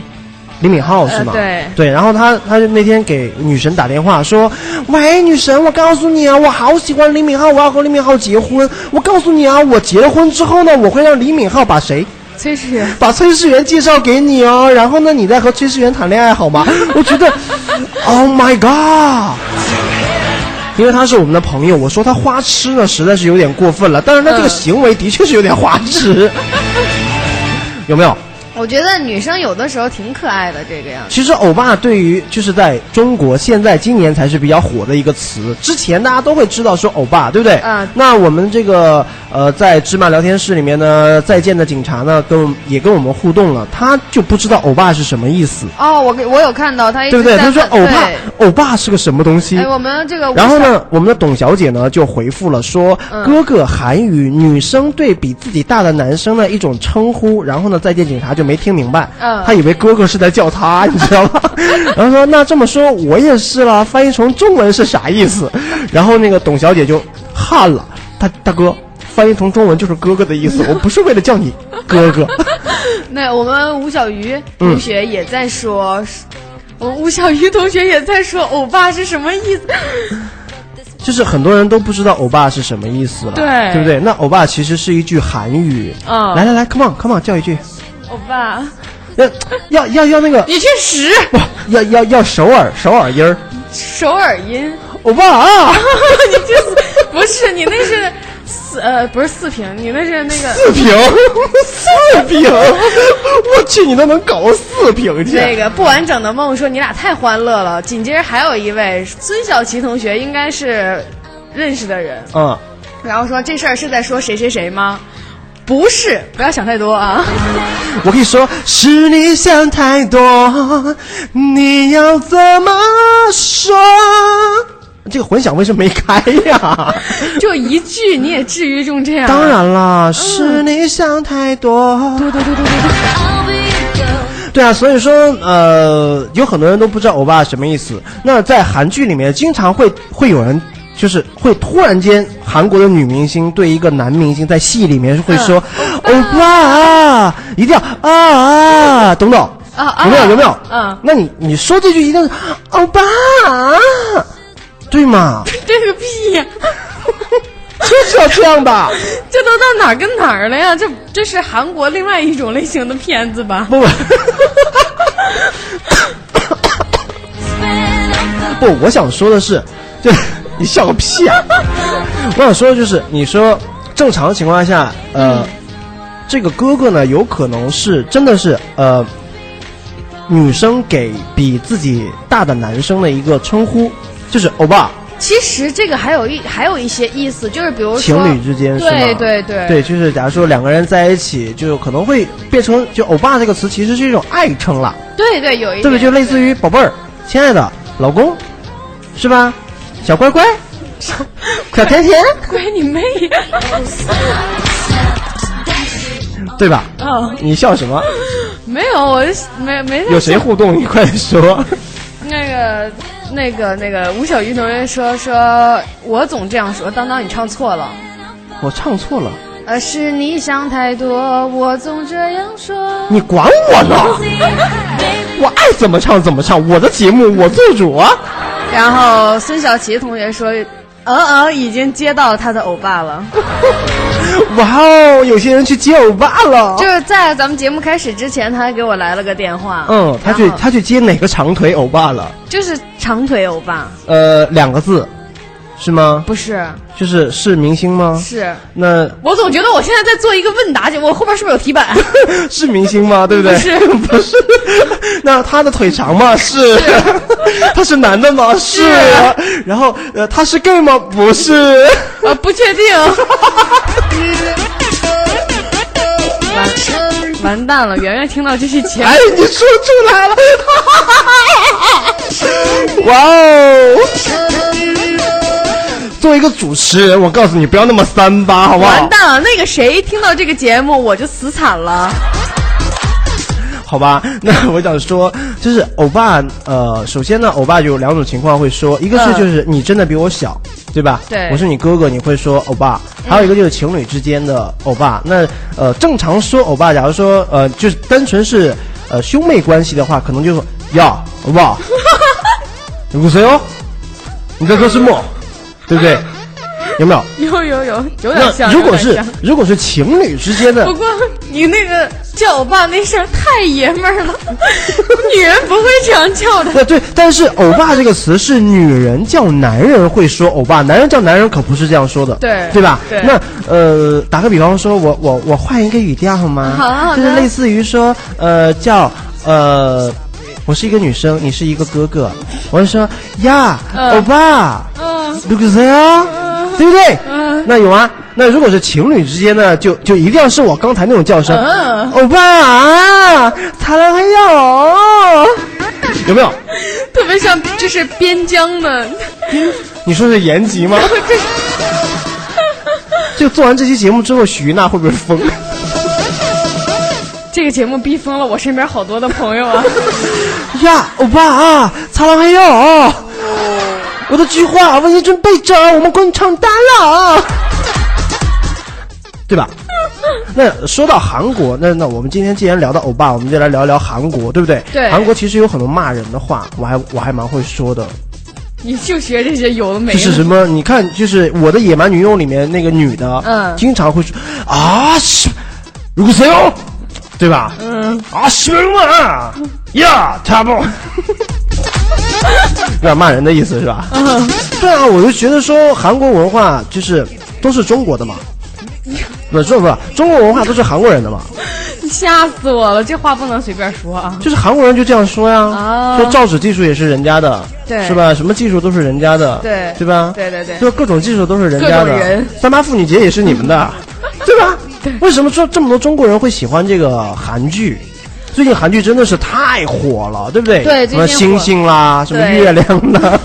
李敏镐是吗？对对然后他他就那天给女神打电话说：“喂，女神，我告诉你啊，我好喜欢李敏镐，我要和李敏镐结婚。我告诉你啊，我结了婚之后呢，我会让李敏镐把谁？崔世元，把崔世元介绍给你哦，然后呢，你再和崔世元谈恋爱好吗？我觉得，Oh my God！因为他是我们的朋友，我说他花痴呢，实在是有点过分了。但是他这个嗯行为的确是有点花痴，有没有？我觉得女生有的时候挺可爱的，这个样子。其实欧巴对于就是在中国现在今年才是比较火的一个词，之前大家都会知道说欧巴，对不对？嗯那我们这个呃在芝麻聊天室里面呢，再见的警察呢跟我们也跟我们互动了，他就不知道欧巴是什么意思，哦，我给我有看到他一直对不对？他说欧巴，欧巴是个什么东西？哎，我们这个然后呢，我们的董小姐呢就回复了说，嗯哥哥韩语，女生对比自己大的男生的一种称呼。然后呢，再见警察就没听明白，嗯他以为哥哥是在叫他，*laughs* 你知道吗？*laughs* 然后说那这么说我也是了，翻译成中文是啥意思？然后那个董小姐就汗了，大大哥。翻翻译成中文就是哥哥的意思，*laughs* 我不是为了叫你哥哥。那我们吴小鱼同学也在说，我们吴小鱼同学也在说，欧巴是什么意思？就是很多人都不知道欧巴是什么意思了，对对不对？那欧巴其实是一句韩语。嗯来来来，come on，come on，叫一句。欧巴，要要要要那个，你去死！不要要要首尔首尔音儿，首尔音，欧巴啊，*laughs* 你这是不是你那是四呃不是四平，你那是那个四平 *laughs* 四平，我去，你都能搞到四平去？那个不完整的梦说你俩太欢乐了。紧接着还有一位孙小琪同学，应该是认识的人，嗯，然后说这事儿是在说谁谁谁吗？不是，不要想太多啊。我可以说是你想太多，你要怎么说？这个混响为什么没开呀？*laughs* 就一句你也至于用这样？当然啦，是你想太多。对对对对对对。I'll be your girl. 对啊，所以说呃，有很多人都不知道欧巴什么意思。那在韩剧里面，经常会会有人。就是会突然间，韩国的女明星对一个男明星在戏里面会说“欧巴”，啊一定要啊啊，懂不懂？啊啊有没有？有没有？嗯那你你说这句一定是“欧巴”，对吗？*laughs* 这个屁呀！*laughs* 就是要这样的。*laughs* 这都到哪儿跟哪儿了呀？这这是韩国另外一种类型的片子吧？不不。不，我想说的是，就你笑个屁啊！*laughs* 我想说的就是，你说正常情况下，呃，这个哥哥呢，有可能是真的是呃，女生给比自己大的男生的一个称呼，就是欧巴，其实这个还有一还有一些意思，就是比如说情侣之间是吗？对对对对，就是假如说两个人在一起，就可能会变成就欧巴这个词，其实是一种爱称了。对对有一对不对？就类似于宝贝儿、亲爱的、老公，是吧？小乖乖、小甜甜，乖你妹呀！对吧？哦，你笑什么？没有，我是没没有谁互动？你快点说。那个那个那个吴小鱼同学说说，我总这样说，当当你唱错了。我唱错了，呃，是你想太多，我总这样说。你管我呢？我爱怎么唱怎么唱，我的节目我做主啊！然后孙小琪同学说，嗯嗯，已经接到他的欧巴了。*laughs* 哇哦，有些人去接欧巴了。就是在咱们节目开始之前，他还给我来了个电话。嗯，他去他去接哪个长腿欧巴了？就是长腿欧巴，呃，两个字，是吗？不是就是是明星吗？是。那我总觉得我现在在做一个问答节目，我后边是不是有题板？*laughs* 是明星吗？*laughs* 对不对？不是 *laughs* 不是。那他的腿长吗？是。他是男的吗？是。然后呃，他是 gay 吗？不是。呃，不确定。完完蛋了！圆圆听到这些节目哎，，你说出来了！哇哦！作为一个主持人，我告诉你，不要那么三八，好不好完？蛋了！那个谁听到这个节目，我就死惨了。好吧，*laughs* 那我想说，就是欧巴，呃，首先呢，欧巴有两种情况会说，一个是嗯就是你真的比我小，对吧？对我是你哥哥，你会说欧巴；还有一个就是情侣之间的欧巴。那呃，正常说欧巴，假如说呃，就是单纯是呃兄妹关系的话，可能就说呀，欧巴，你谁哦？你在说什么？对不对？有没有？有有有，有点像。那如果是如果是情侣之间的不，过你那个叫欧巴那声太爷们儿了，*laughs* 女人不会这样叫的。那对，但是“欧巴”这个词是女人叫男人会说“欧巴”，男人叫男人可不是这样说的，对对吧？对那呃，打个比方说，我我我换一个语调好吗？好好的就是类似于说，呃，叫呃，我是一个女生，你是一个哥哥，我就说呀，嗯欧巴，六个字啊，对不对？那有啊。那如果是情侣之间呢，就就一定要是我刚才那种叫声，欧巴啊，擦亮黑曜，有没有？特别像，这是边疆的。你说是延吉吗？*laughs* 就做完这期节目之后，许娜会不会疯？这个节目逼疯了我身边好多的朋友啊。*laughs* 呀，欧巴啊，擦亮黑曜。我的菊花为你准备着，我们滚床单了啊！*laughs* 对吧？*laughs* 那说到韩国，那那我们今天既然聊到欧巴，我们就来聊一聊韩国，对不对？对韩国其实有很多骂人的话，我还我还蛮会说的，你就学这些有的没就的。是什么？你看，就是《我的野蛮女友》里面那个女的，嗯经常会说啊，是，如果谁哦，对吧？嗯，啊，是嘛呀，他不，*laughs* 有点骂人的意思是吧？嗯，对啊，我就觉得说韩国文化就是都是中国的嘛，不是不是中国文化都是韩国人的嘛，你吓死我了，这话不能随便说啊。就是韩国人就这样说呀，啊说造纸技术也是人家的，对是吧？什么技术都是人家的，对对吧？对对对就各种技术都是人家的。三八妇女节也是你们的，对吧？*laughs* 为什么说这么多中国人会喜欢这个韩剧？最近韩剧真的是太火了，对不对？对什么星星啦，什么月亮啦，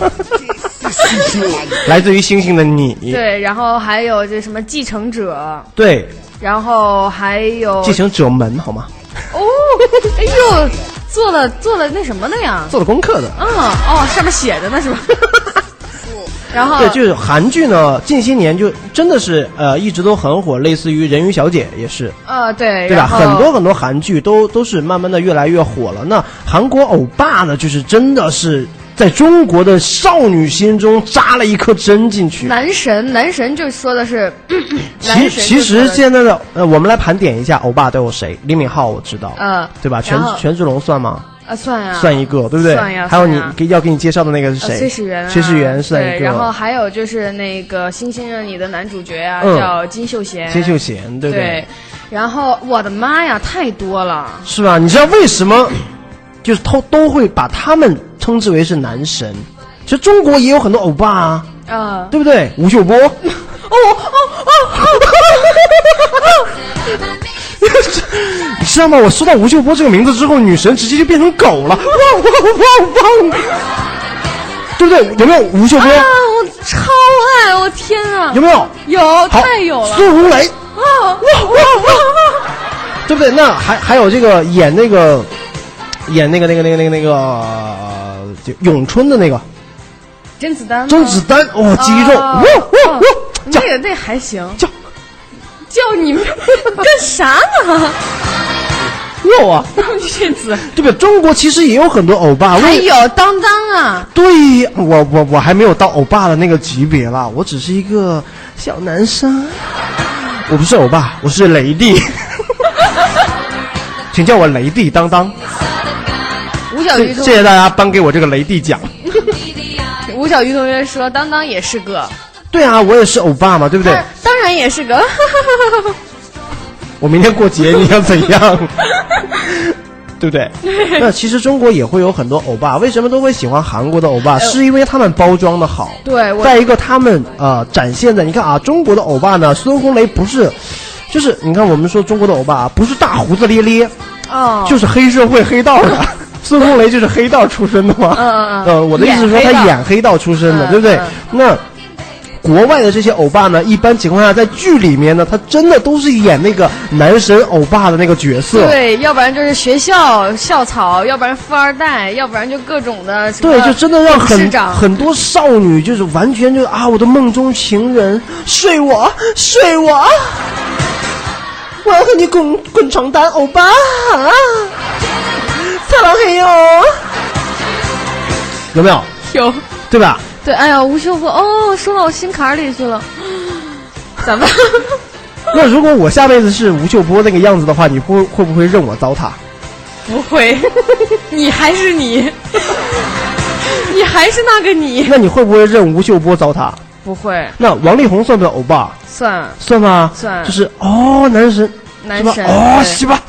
*laughs* 来自于星星的你，对，然后还有这什么继承者，对，然后还有继承者们好吗？哦，哎呦，做了做了那什么的呀？做了功课的。嗯，哦，上面写着呢是吧？然后对，就是韩剧呢，近些年就真的是呃一直都很火，类似于《人鱼小姐》也是，呃对，对吧？很多很多韩剧都都是慢慢的越来越火了。那韩国欧巴呢，就是真的是在中国的少女心中扎了一颗针进去。男神男神就说的是，其其实现在的呃，我们来盘点一下欧巴都有谁？李敏镐我知道，呃对吧？权权志龙算吗？啊算啊算一个，对不对？算呀还有你给要给你介绍的那个是呃谁？崔始源啊，崔始源算一对，个。然后还有就是那个《星星的你》的男主角啊，嗯叫金秀贤。金秀贤，对不对？然后我的妈呀，太多了。是吧？你知道为什么就是都都会把他们称之为是男神？其实中国也有很多欧巴啊，啊，对不对？吴秀波，*laughs* 哦哦哦你知道吗？我说到吴秀波这个名字之后，女神直接就变成狗了，汪汪汪汪，对不对？有没有吴秀波？啊！我超爱，我天啊！有没有？有，太有了。苏红雷，啊哇哇哇！对不对？那还还有这个演那个演那个那个那个那个那个呃就咏春的那个甄子丹，甄子丹，哦，肌肉，啊哇哇哇，叫那个那还行，叫叫你们干啥呢？肉啊！*laughs* 骗子，对不对？中国其实也有很多欧巴，还有当当啊，对我我我还没有到欧巴的那个级别啦，我只是一个小男生，我不是欧巴，我是雷弟，*laughs* 请叫我雷弟当当。吴小鱼同谢谢谢大家颁给我这个雷弟奖。*laughs* 吴小鱼同学说当当也是个，对啊，我也是欧巴嘛，对不对当？然也是个，*laughs* 我明天过节你要怎样？*laughs* 对不对？*laughs* 那其实中国也会有很多欧巴，为什么都会喜欢韩国的欧巴？是因为他们包装的好。对我再一个，他们呃展现的，你看啊，中国的欧巴呢，孙红雷不是，就是你看我们说中国的欧巴啊，不是大胡子咧咧，哦，就是黑社会黑道的。孙红雷就是黑道出身的嘛。嗯嗯嗯呃，我的意思是说他演黑道出身的，嗯对不对嗯？那。国外的这些欧巴呢，一般情况下在剧里面呢，他真的都是演那个男神欧巴的那个角色。对，要不然就是学校校草，要不然富二代，要不然就各种的对，就真的让很很多少女就是完全就啊，我的梦中情人，睡我，睡我，我要和你滚滚床单，欧巴，啊擦老黑哟，有没有？有对吧？对，哎呀，吴秀波哦，说到我心坎里去了，*laughs* 咋办？*laughs* 那如果我下辈子是吴秀波那个样子的话，你会会不会认我糟蹋？不会，*laughs* 你还是你，你还是那个你，那你会不会认吴秀波糟蹋？不会那王力宏算不算欧巴？算算吗？算就是哦，男神，男神哦，对是吧？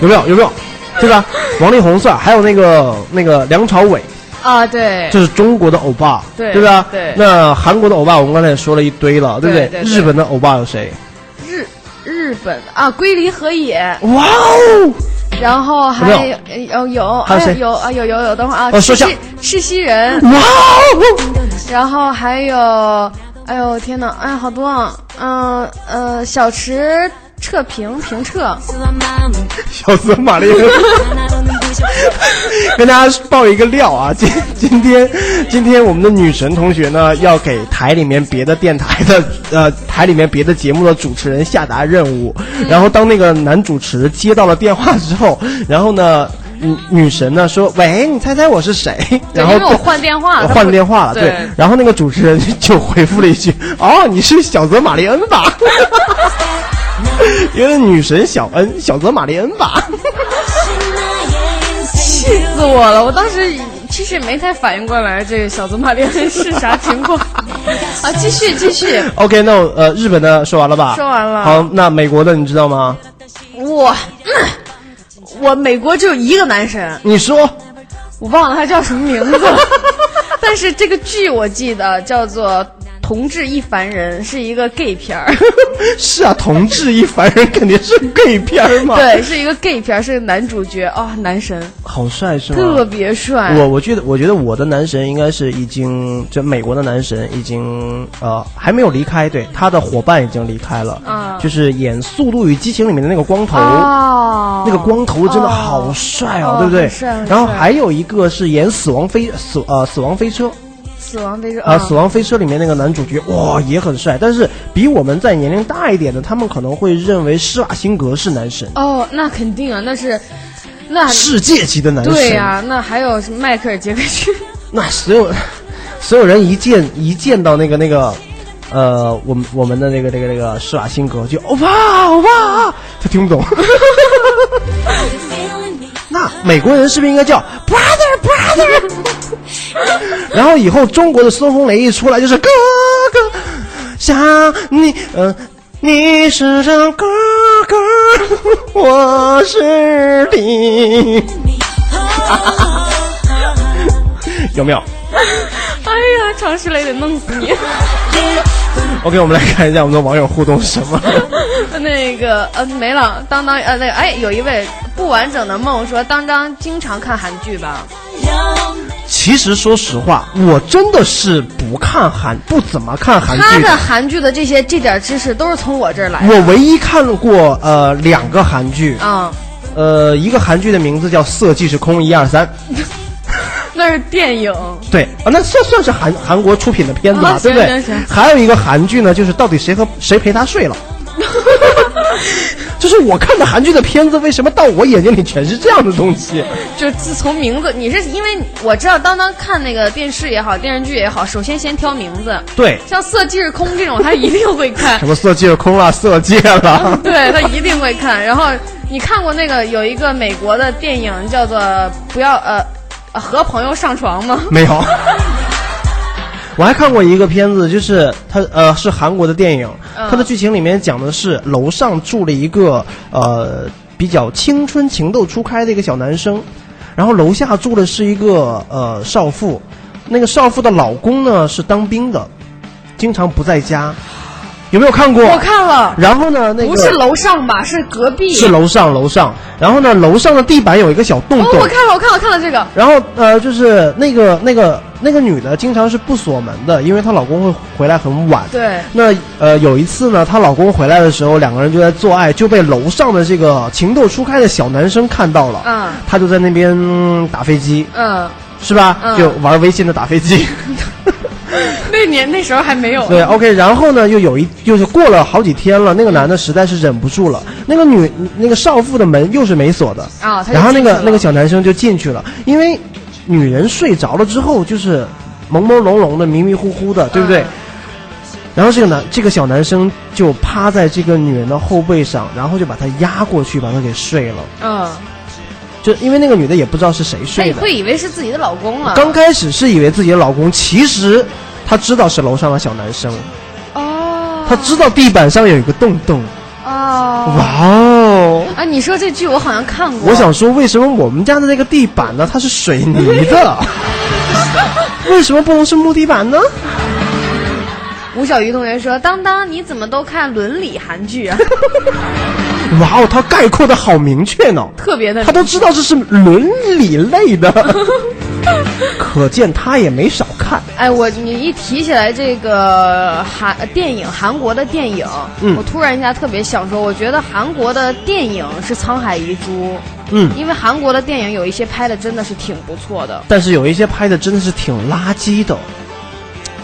有没有？有没有？对吧？王力宏算，还有那个那个梁朝伟，啊，对，这是中国的欧巴，对对吧？对。那韩国的欧巴，我们刚才也说了一堆了，对不对？对对日本的欧巴有谁？日日本啊，龟梨和也，哇哦！然后还有有？有有还有啊有有有，等会儿啊，哦说下赤西赤西仁，哇哦！然后还有，哎呦天呐，哎好多啊，嗯呃小池彻平平彻，小泽玛丽。恩。*laughs* *laughs* 跟大家爆一个料啊，今今天今天我们的女神同学呢，要给台里面别的电台的呃台里面别的节目的主持人下达任务，然后当那个男主持接到了电话之后，然后呢。女女神呢说：“喂，你猜猜我是谁？”然后我换电话了他换不电话了，对对。然后那个主持人就回复了一句：“哦，你是小泽玛丽恩吧？” *laughs* 因为女神小恩，小泽玛丽恩吧？气死我了！我当时其实也没太反应过来，这个小泽玛丽恩是啥情况 *laughs* 啊？继续继续，OK，那我呃，日本的说完了吧？说完了好，那美国的你知道吗？我、嗯我美国只有一个男神，你说我忘了他叫什么名字，*laughs* 但是这个剧我记得叫做《同志一凡人》，是一个 gay 片儿。*laughs* 是啊，同志一凡人肯定是 gay 片儿嘛。*laughs* 对，是一个 gay 片儿，是个男主角啊、男神，好帅是吗？特别帅。我我觉得，我觉得我的男神应该是已经，就美国的男神已经呃还没有离开，对，他的伙伴已经离开了，嗯就是演《速度与激情》里面的那个光头，哦，那个光头真的好帅哦，哦对不对？然后还有一个是演《死亡飞死呃死亡飞车》死亡飞车啊，《死亡飞车》里面那个男主角哇也很帅，但是比我们在年龄大一点的，他们可能会认为施瓦辛格是男神，哦，那肯定啊，那是那世界级的男神。对呀、那还有什么迈克尔杰克逊？那所有所有人一见一见到那个那个，呃，我们我们的那个那个那个施瓦辛格就欧巴欧巴，他听不懂。*laughs* 美国人是不是应该叫 brother brother？*laughs* 然后以后中国的孙红雷一出来就是哥哥，想你，嗯、你是这哥哥，*laughs* 我是你，*laughs* 有没有？哎呀，常石磊得弄死你！*laughs* OK，我们来看一下我们的网友互动什么。*laughs* 那个呃没了，当当呃那个哎，有一位不完整的梦说，当当经常看韩剧吧？其实说实话，我真的是不看韩，不怎么看韩剧他的。韩剧的这些这点知识都是从我这儿来的。我唯一看过呃两个韩剧，啊、呃一个韩剧的名字叫《色即是空》，一二三。*laughs* 那是电影。对啊，那算算是韩韩国出品的片子吧，啊对不对？还有一个韩剧呢，就是到底谁和谁陪他睡了。*laughs* 就是我看的韩剧的片子，为什么到我眼睛里全是这样的东西？就自从名字，你是因为我知道当当看那个电视也好，电视剧也好，首先先挑名字。对，像《色即是空》这种，他一定会看 *laughs* 什。么色戒空了，色戒了。对他一定会看。然后你看过那个有一个美国的电影叫做《不要呃呃和朋友上床》吗？*laughs* 没有。我还看过一个片子，就是它呃是韩国的电影，嗯。它的剧情里面讲的是楼上住了一个呃比较青春情窦初开的一个小男生，然后楼下住的是一个呃少妇，那个少妇的老公呢是当兵的，经常不在家，有没有看过？我看了，然后呢，那个不是楼上吧，是隔壁。是楼上楼上，然后呢楼上的地板有一个小洞哦，洞，我看了，我看了，看了这个。然后呃，就是那个那个那个女的经常是不锁门的，因为她老公会回来很晚。对那呃有一次呢，她老公回来的时候，两个人就在做爱，就被楼上的这个情窦初开的小男生看到了。嗯他就在那边、嗯打飞机，嗯，是吧？嗯就玩微信的打飞机。*laughs* *laughs* 那年那时候还没有。对，OK，然后呢，又有一，就是过了好几天了，那个男的实在是忍不住了，那个女那个少妇的门又是没锁的，然后那个那个小男生就进去了，因为女人睡着了之后就是朦朦胧胧的、迷迷糊糊的，对不对？嗯然后这个男这个小男生就趴在这个女人的后背上，然后就把她压过去，把她给睡了。嗯，就因为那个女的也不知道是谁睡的，也会以为是自己的老公了。刚开始是以为自己的老公，其实她知道是楼上的小男生。哦，他知道地板上有一个洞洞。哦，哇哦！啊，你说这剧我好像看过。我想说，为什么我们家的那个地板呢？它是水泥的，*laughs* 为什么不能是木地板呢？吴小鱼同学说：“当当，你怎么都看伦理韩剧啊？*laughs* 哇哦，他概括的好明确呢，特别的，他都知道这是伦理类的，*laughs* *laughs* 可见他也没少看。哎，我你一提起来这个韩呃电影，韩国的电影，嗯我突然一下特别想说，我觉得韩国的电影是沧海遗珠，嗯，因为韩国的电影有一些拍的真的是挺不错的。但是有一些拍的真的是挺垃圾的。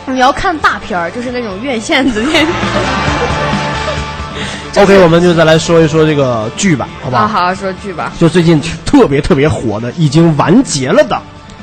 你要看大片儿，就是那种院线子电影。*laughs* OK，我们就再来说一说这个剧吧，好不啊，好？好好说剧吧。就最近特别特别火的，已经完结了的。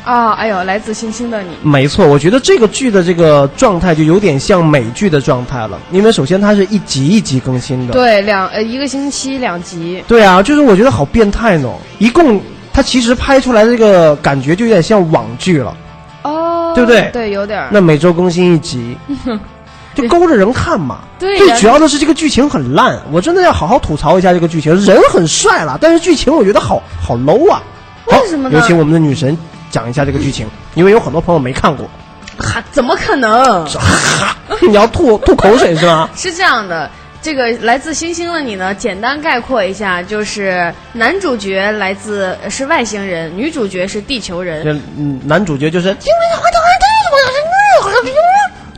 啊，哎呦，来自星星的你。没错，我觉得这个剧的这个状态就有点像美剧的状态了，因为首先它是一集一集更新的。对，两呃一个星期两集。对啊，就是我觉得好变态呢。一共它其实拍出来的这个感觉就有点像网剧了，哦，对不对对，有点。那每周更新一集，*laughs* 就勾着人看嘛。对呀最主要的是这个剧情很烂，我真的要好好吐槽一下这个剧情。人很帅了，但是剧情我觉得好好 low 啊。为什么呢有请我们的女神讲一下这个剧情，因为有很多朋友没看过。哈，怎么可能？哈 *laughs* 你要吐吐口水是吗？*laughs* 是这样的，这个来自星星的你呢，简单概括一下，就是男主角来自是外星人，女主角是地球人。这嗯男主角就是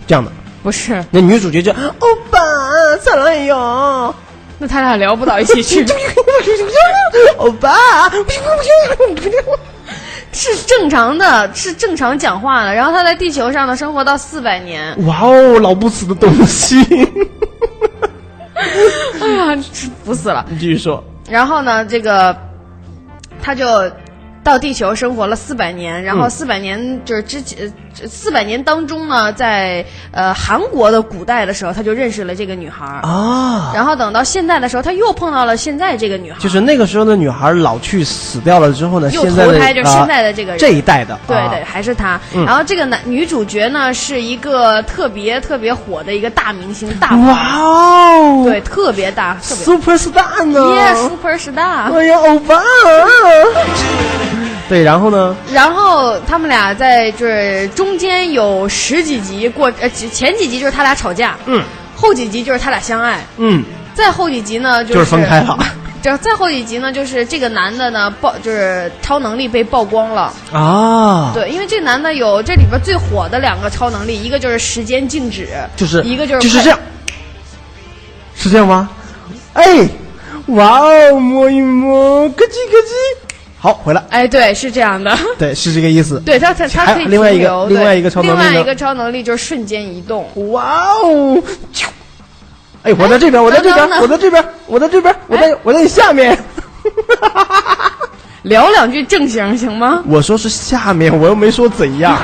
这样的，不是，那女主角就欧巴再来哟，那他俩聊不到一起去。*laughs* 欧巴，是正常的，是正常讲话的。然后他在地球上呢生活到四百年。哇哦，老不死的东西。哎 *laughs* 呀，服死了。你继续说，然后呢，这个他就到地球生活了四百年，然后嗯四百年就是之前四百年当中呢，在呃韩国的古代的时候，他就认识了这个女孩儿。啊，然后等到现在的时候，他又碰到了现在这个女孩儿，就是那个时候的女孩老去死掉了之后呢，又投胎就是啊现在的这个人。这一代的，啊对对，还是他。嗯然后这个男女主角呢，是一个特别特别火的一个大明星，大哇哦，对，特别大，特别。，super star 呢？耶，super star。哎呀，欧巴。*laughs* 对，然后呢？然后他们俩在就是中间有十几集过，呃，前前几集就是他俩吵架，嗯后几集就是他俩相爱，嗯，再后几集呢就就是分开了。*laughs* 这再后几集呢，就是这个男的呢曝就是超能力被曝光了。啊，对，因为这男的有这里边最火的两个超能力，一个就是时间静止，就是一个就是就是这样，是这样吗？哎，哇哦，摸一摸，咯叽咯叽，好，回来。哎，对，是这样的。对，是这个意思。对他，他他可以另外一个另外一个超能力呢另外一个超能力就是瞬间移动。哇哦！哎，我在这边，我在这边我在这边，我在这边，我在我在你下面。*laughs* 聊两句正形行吗？我说是下面，我又没说怎样。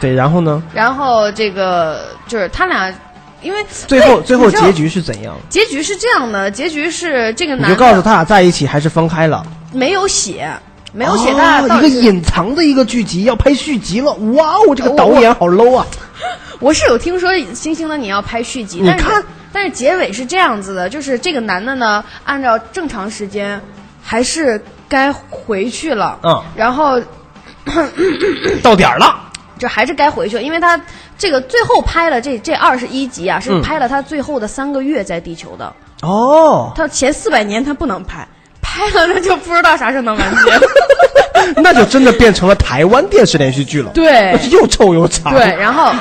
对，然后呢？然后这个就是他俩，因为最后最后结局是怎样？结局是这样的，结局是这个你男的就告诉他俩在一起还是分开了？没有写，没有写他俩到哦，一个隐藏的一个剧集要拍续集了。哇哦，这个导演好 low 啊！*laughs* 我是有听说《星星的你》要拍续集，但是但是结尾是这样子的，就是这个男的呢，按照正常时间还是该回去了，嗯然后 *coughs* 到点儿了。就还是该回去了，因为他这个最后拍了这这二十一集啊，是嗯拍了他最后的三个月在地球的，哦，他前四百年他不能拍，拍了那就不知道啥时候能完结了。*laughs* 那就真的变成了台湾电视连续剧了。对那是又臭又长。对，然后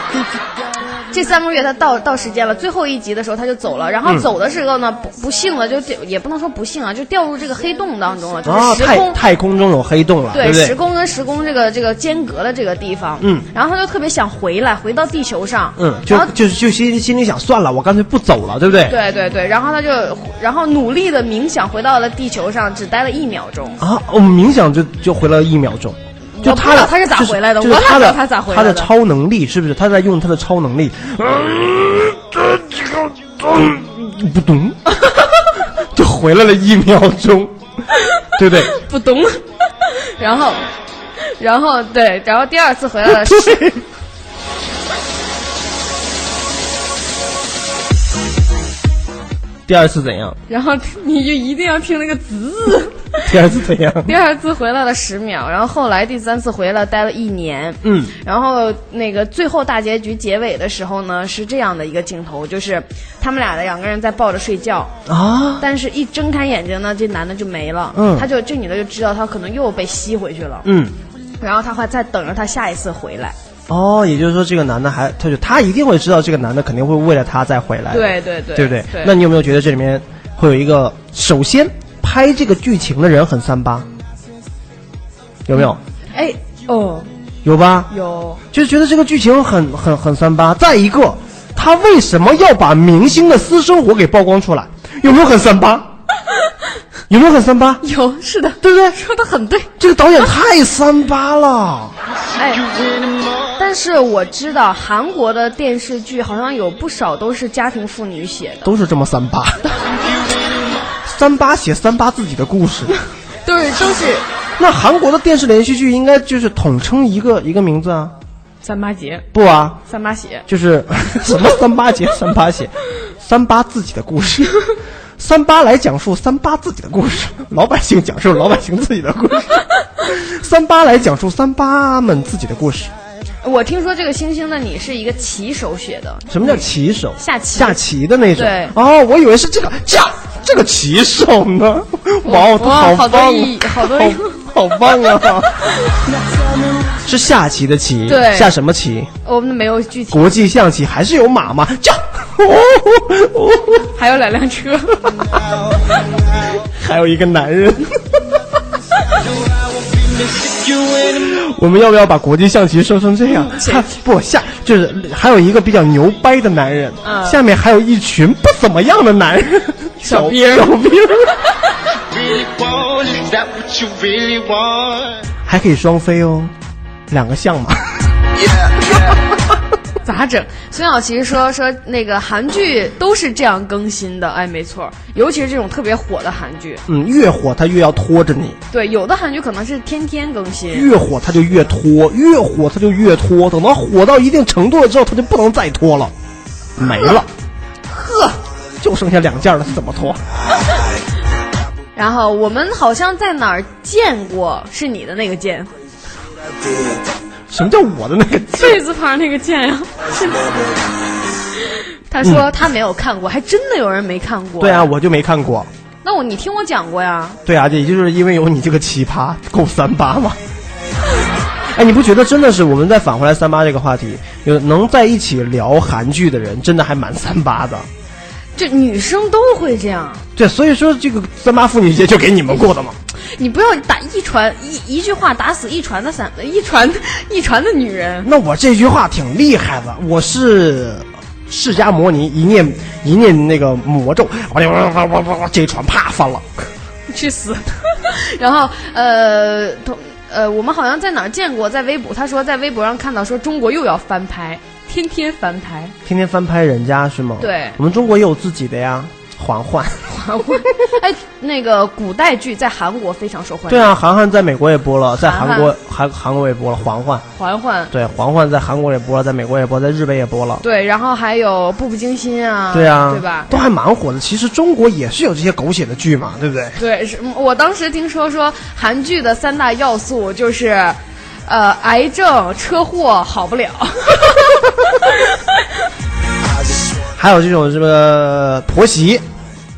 *laughs* 这三个月他到到时间了，最后一集的时候他就走了，然后嗯走的时候呢，不不幸了就掉，也不能说不幸啊，就掉入这个黑洞当中了，就是时空。太空中有黑洞了，对不时？空跟时空这个这个间隔的这个地方，嗯然后他就特别想回来，回到地球上，嗯，就就就心心里想，算了，我干脆不走了，对不对？对对对，然后他就然后努力的冥想，回到了地球上，只待了一秒钟，啊，我们冥想就就回了一秒钟。就他的他是咋回来的就是他的他咋回来的他的超能力是不是？他在用他的超能力，不懂，*laughs* 就回来了一秒钟，对不对？*laughs* 不懂，*laughs* 然后然后对，然后第二次回来了是。第二次怎样？然后你就一定要听那个滋。*laughs* 第二次怎样？第二次回来了十秒，然后后来第三次回来待了一年。嗯，然后那个最后大结局结尾的时候呢，是这样的一个镜头，就是他们俩的两个人在抱着睡觉，啊，但是一睁开眼睛呢，这男的就没了。嗯他就这女的就知道他可能又被吸回去了。嗯，然后他会再等着他下一次回来。哦，也就是说这个男的还，他就他一定会知道这个男的肯定会为了他再回来，对对对，对不对？对，那你有没有觉得这里面会有一个，首先拍这个剧情的人很三八，有没有？哎哦有吧？有就是觉得这个剧情很很很三八。再一个，他为什么要把明星的私生活给曝光出来？有没有很三八？*laughs* 有没有很三八？有是的，对不对？说的很对。这个导演太三八了。哎，但是我知道韩国的电视剧好像有不少都是家庭妇女写的，都是这么三八。*laughs* 三八写三八自己的故事，都是都是。那韩国的电视连续剧应该就是统称一个一个名字啊？三八节、不啊，三八血。就是 *laughs* 什么三八节、三八血、三八自己的故事，三八来讲述三八自己的故事，老百姓讲述老百姓自己的故事，三八来讲述三八们自己的故事。我听说这个《星星的你》是一个棋手写的，什么叫棋手？下棋下棋的那种。对哦，我以为是这个下这个棋手呢。*laughs* 哇，好棒好多意好好棒啊！*laughs* 是下棋的棋，对下什么棋？我们没有具体，国际象棋还是有马吗？驾！哦 *laughs* 哦还有两辆车。还有一个男人。我们要不要把国际象棋说成这样？他不下就是还有一个比较牛掰的男人，嗯。下面还有一群不怎么样的男人，小兵儿。小兵，*laughs* 还可以双飞哦，两个象嘛。咋整？孙晓琪说说那个韩剧都是这样更新的，哎，没错，尤其是这种特别火的韩剧，嗯，越火它越要拖着你，对，有的韩剧可能是天天更新，越火它就越拖，越火它就越拖，等到火到一定程度了之后，它就不能再拖了，没了。呵，就剩下两件了，怎么拖？*laughs* 然后我们好像在哪儿见过，是你的那个剑，什么叫我的那个对字旁那个剑呀、是 *laughs* 他说他没有看过，还真的有人没看过。对啊，，我就没看过。那我你听我讲过呀？对啊，也就是因为有你这个奇葩，够三八吗。哎，你不觉得真的是我们再返回来三八这个话题，有能在一起聊韩剧的人，真的还蛮三八的。这女生都会这样，对，所以说这个三八妇女节就给你们过的嘛。你不要打一船一一句话打死一船的散一船 *laughs* 一船的女人。那我这句话挺厉害的，我是释迦摩尼，一念一念那个魔咒，哇哇哇哇哇哇，这船啪翻了。去死！*laughs* 然后呃，同呃，我们好像在哪儿见过，在微博，他说在微博上看到说中国又要翻拍，天天翻拍，天天翻拍人家是吗？对我们中国也有自己的呀，嬛嬛。嬛嬛 *laughs* 哎，那个古代剧在韩国非常受欢迎。对啊，韩寒在美国也播了，在韩韩国韩韩国也播了，嬛嬛。嬛嬛。对，嬛嬛在韩国也播了，在美国也播，在日本也播了。对，然后还有《步步惊心》啊，对啊，对吧？都还蛮火的。其实中国也是有这些狗血的剧嘛，对不对？对，是我当时听说说韩剧的三大要素就是，呃，癌症、车祸好不了，*laughs* 还有这种什么婆媳，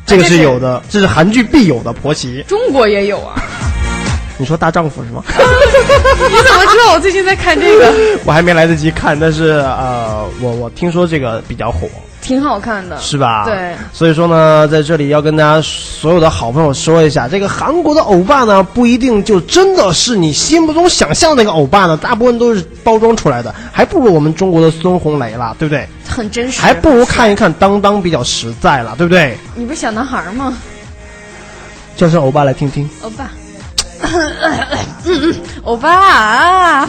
这个是有的，这是韩剧必有的婆媳。中国也有啊。你说大丈夫是吗？*laughs* 你怎么知道我最近在看这个？*laughs* 我还没来得及看，但是呃，我我听说这个比较火，挺好看的，是吧？对。所以说呢，在这里要跟大家所有的好朋友说一下，这个韩国的欧巴呢，不一定就真的是你心目中想象那个欧巴呢，大部分都是包装出来的，还不如我们中国的孙红雷啦，对不对？很真实。还不如看一看当当比较实在了，对不对？你不是小男孩吗？叫声欧巴来听听。欧巴，*coughs* 嗯嗯，欧巴，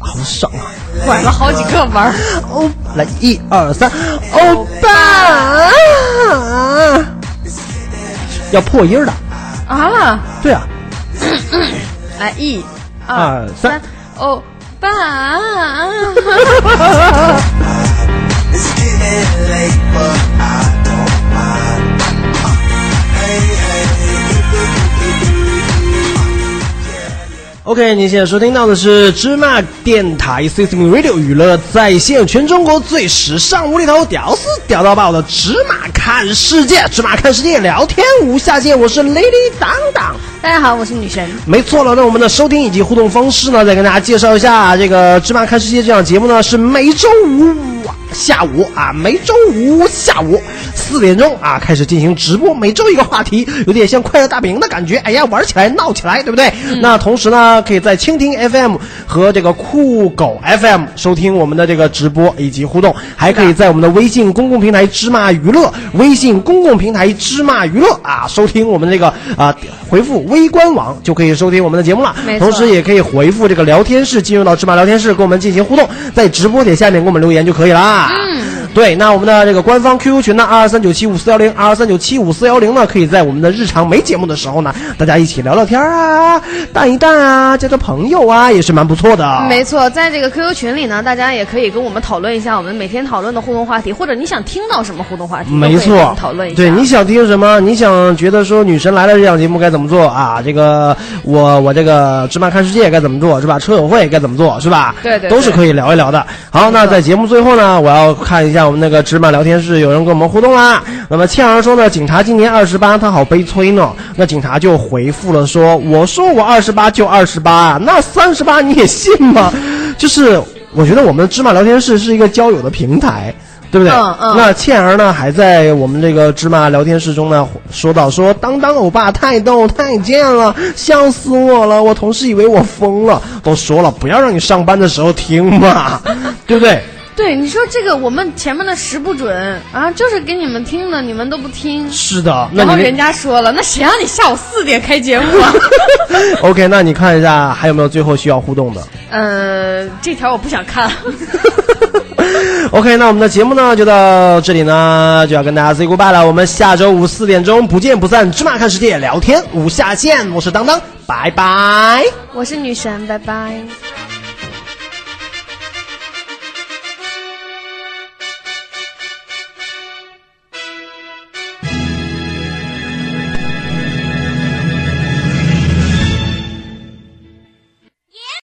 好爽啊！拐了好几个弯儿。欧，来一二三，欧巴，要破音儿的。啊，对啊，*coughs* 来一、二三三，欧巴。*laughs* OK，您现在收听到的是芝麻电台 System Radio 娱乐在线，全中国最时尚无厘头、屌丝屌到爆的芝麻看世界，芝麻看世界聊天无下限，我是 Lady 当当。大家好，我是女神。没错了，那我们的收听以及互动方式呢，再跟大家介绍一下，这个《芝麻看世界》这档节目呢，是每周五下午啊，每周五下午四点钟啊开始进行直播，每周一个话题，有点像快乐大本营的感觉。哎呀，玩起来闹起来，对不对？那同时呢，可以在蜻蜓 FM 和这个酷狗 FM 收听我们的这个直播以及互动，还可以在我们的微信公共平台芝麻娱乐、微信公共平台芝麻娱乐啊收听我们这个啊回复微官网就可以收听我们的节目了。同时也可以回复这个聊天室，进入到芝麻聊天室跟我们进行互动，在直播点下面给我们留言就可以啦。嗯，对，那我们的这个官方 QQ 群呢，二二三九七五四幺零，二二三九七五四幺零呢，可以在我们的日常没节目的时候呢，大家一起聊聊天啊，淡一淡啊，交交朋友啊，也是蛮不错的。没错，在这个 QQ 群里呢，大家也可以跟我们讨论一下我们每天讨论的互动话题，或者你想听到什么互动话题，没错，讨论一下。对，你想听什么？你想觉得说女神来了这档节目该怎么做啊？这个我我这个芝麻看世界该怎么做是吧？车友会该怎么做是吧？对对对都是可以聊一聊的。好，那在节目最后呢，我要看一下我们那个芝麻聊天室有人跟我们互动啦。那么倩儿说呢，警察今年二十八，他好悲催呢。那警察就回复了说，我说我二十八就二十八，那三十八你也信吗？就是我觉得我们的芝麻聊天室是一个交友的平台。对不对？嗯嗯那倩儿呢，还在我们这个芝麻聊天室中呢，说到说当当欧巴太逗太贱了，笑死我了！我同事以为我疯了，都说了不要让你上班的时候听嘛，对不对？对，你说这个我们前面的十不准啊，就是给你们听的，你们都不听。是的，那然后人家说了，那谁让你下午四点开节目啊？*laughs* OK，那你看一下还有没有最后需要互动的呃，这条我不想看。？*laughs* OK，那我们的节目呢就到这里呢，就要跟大家 say goodbye 了。我们下周五四点钟不见不散，芝麻看世界聊天无下限。我是当当，拜拜。我是女神，拜拜。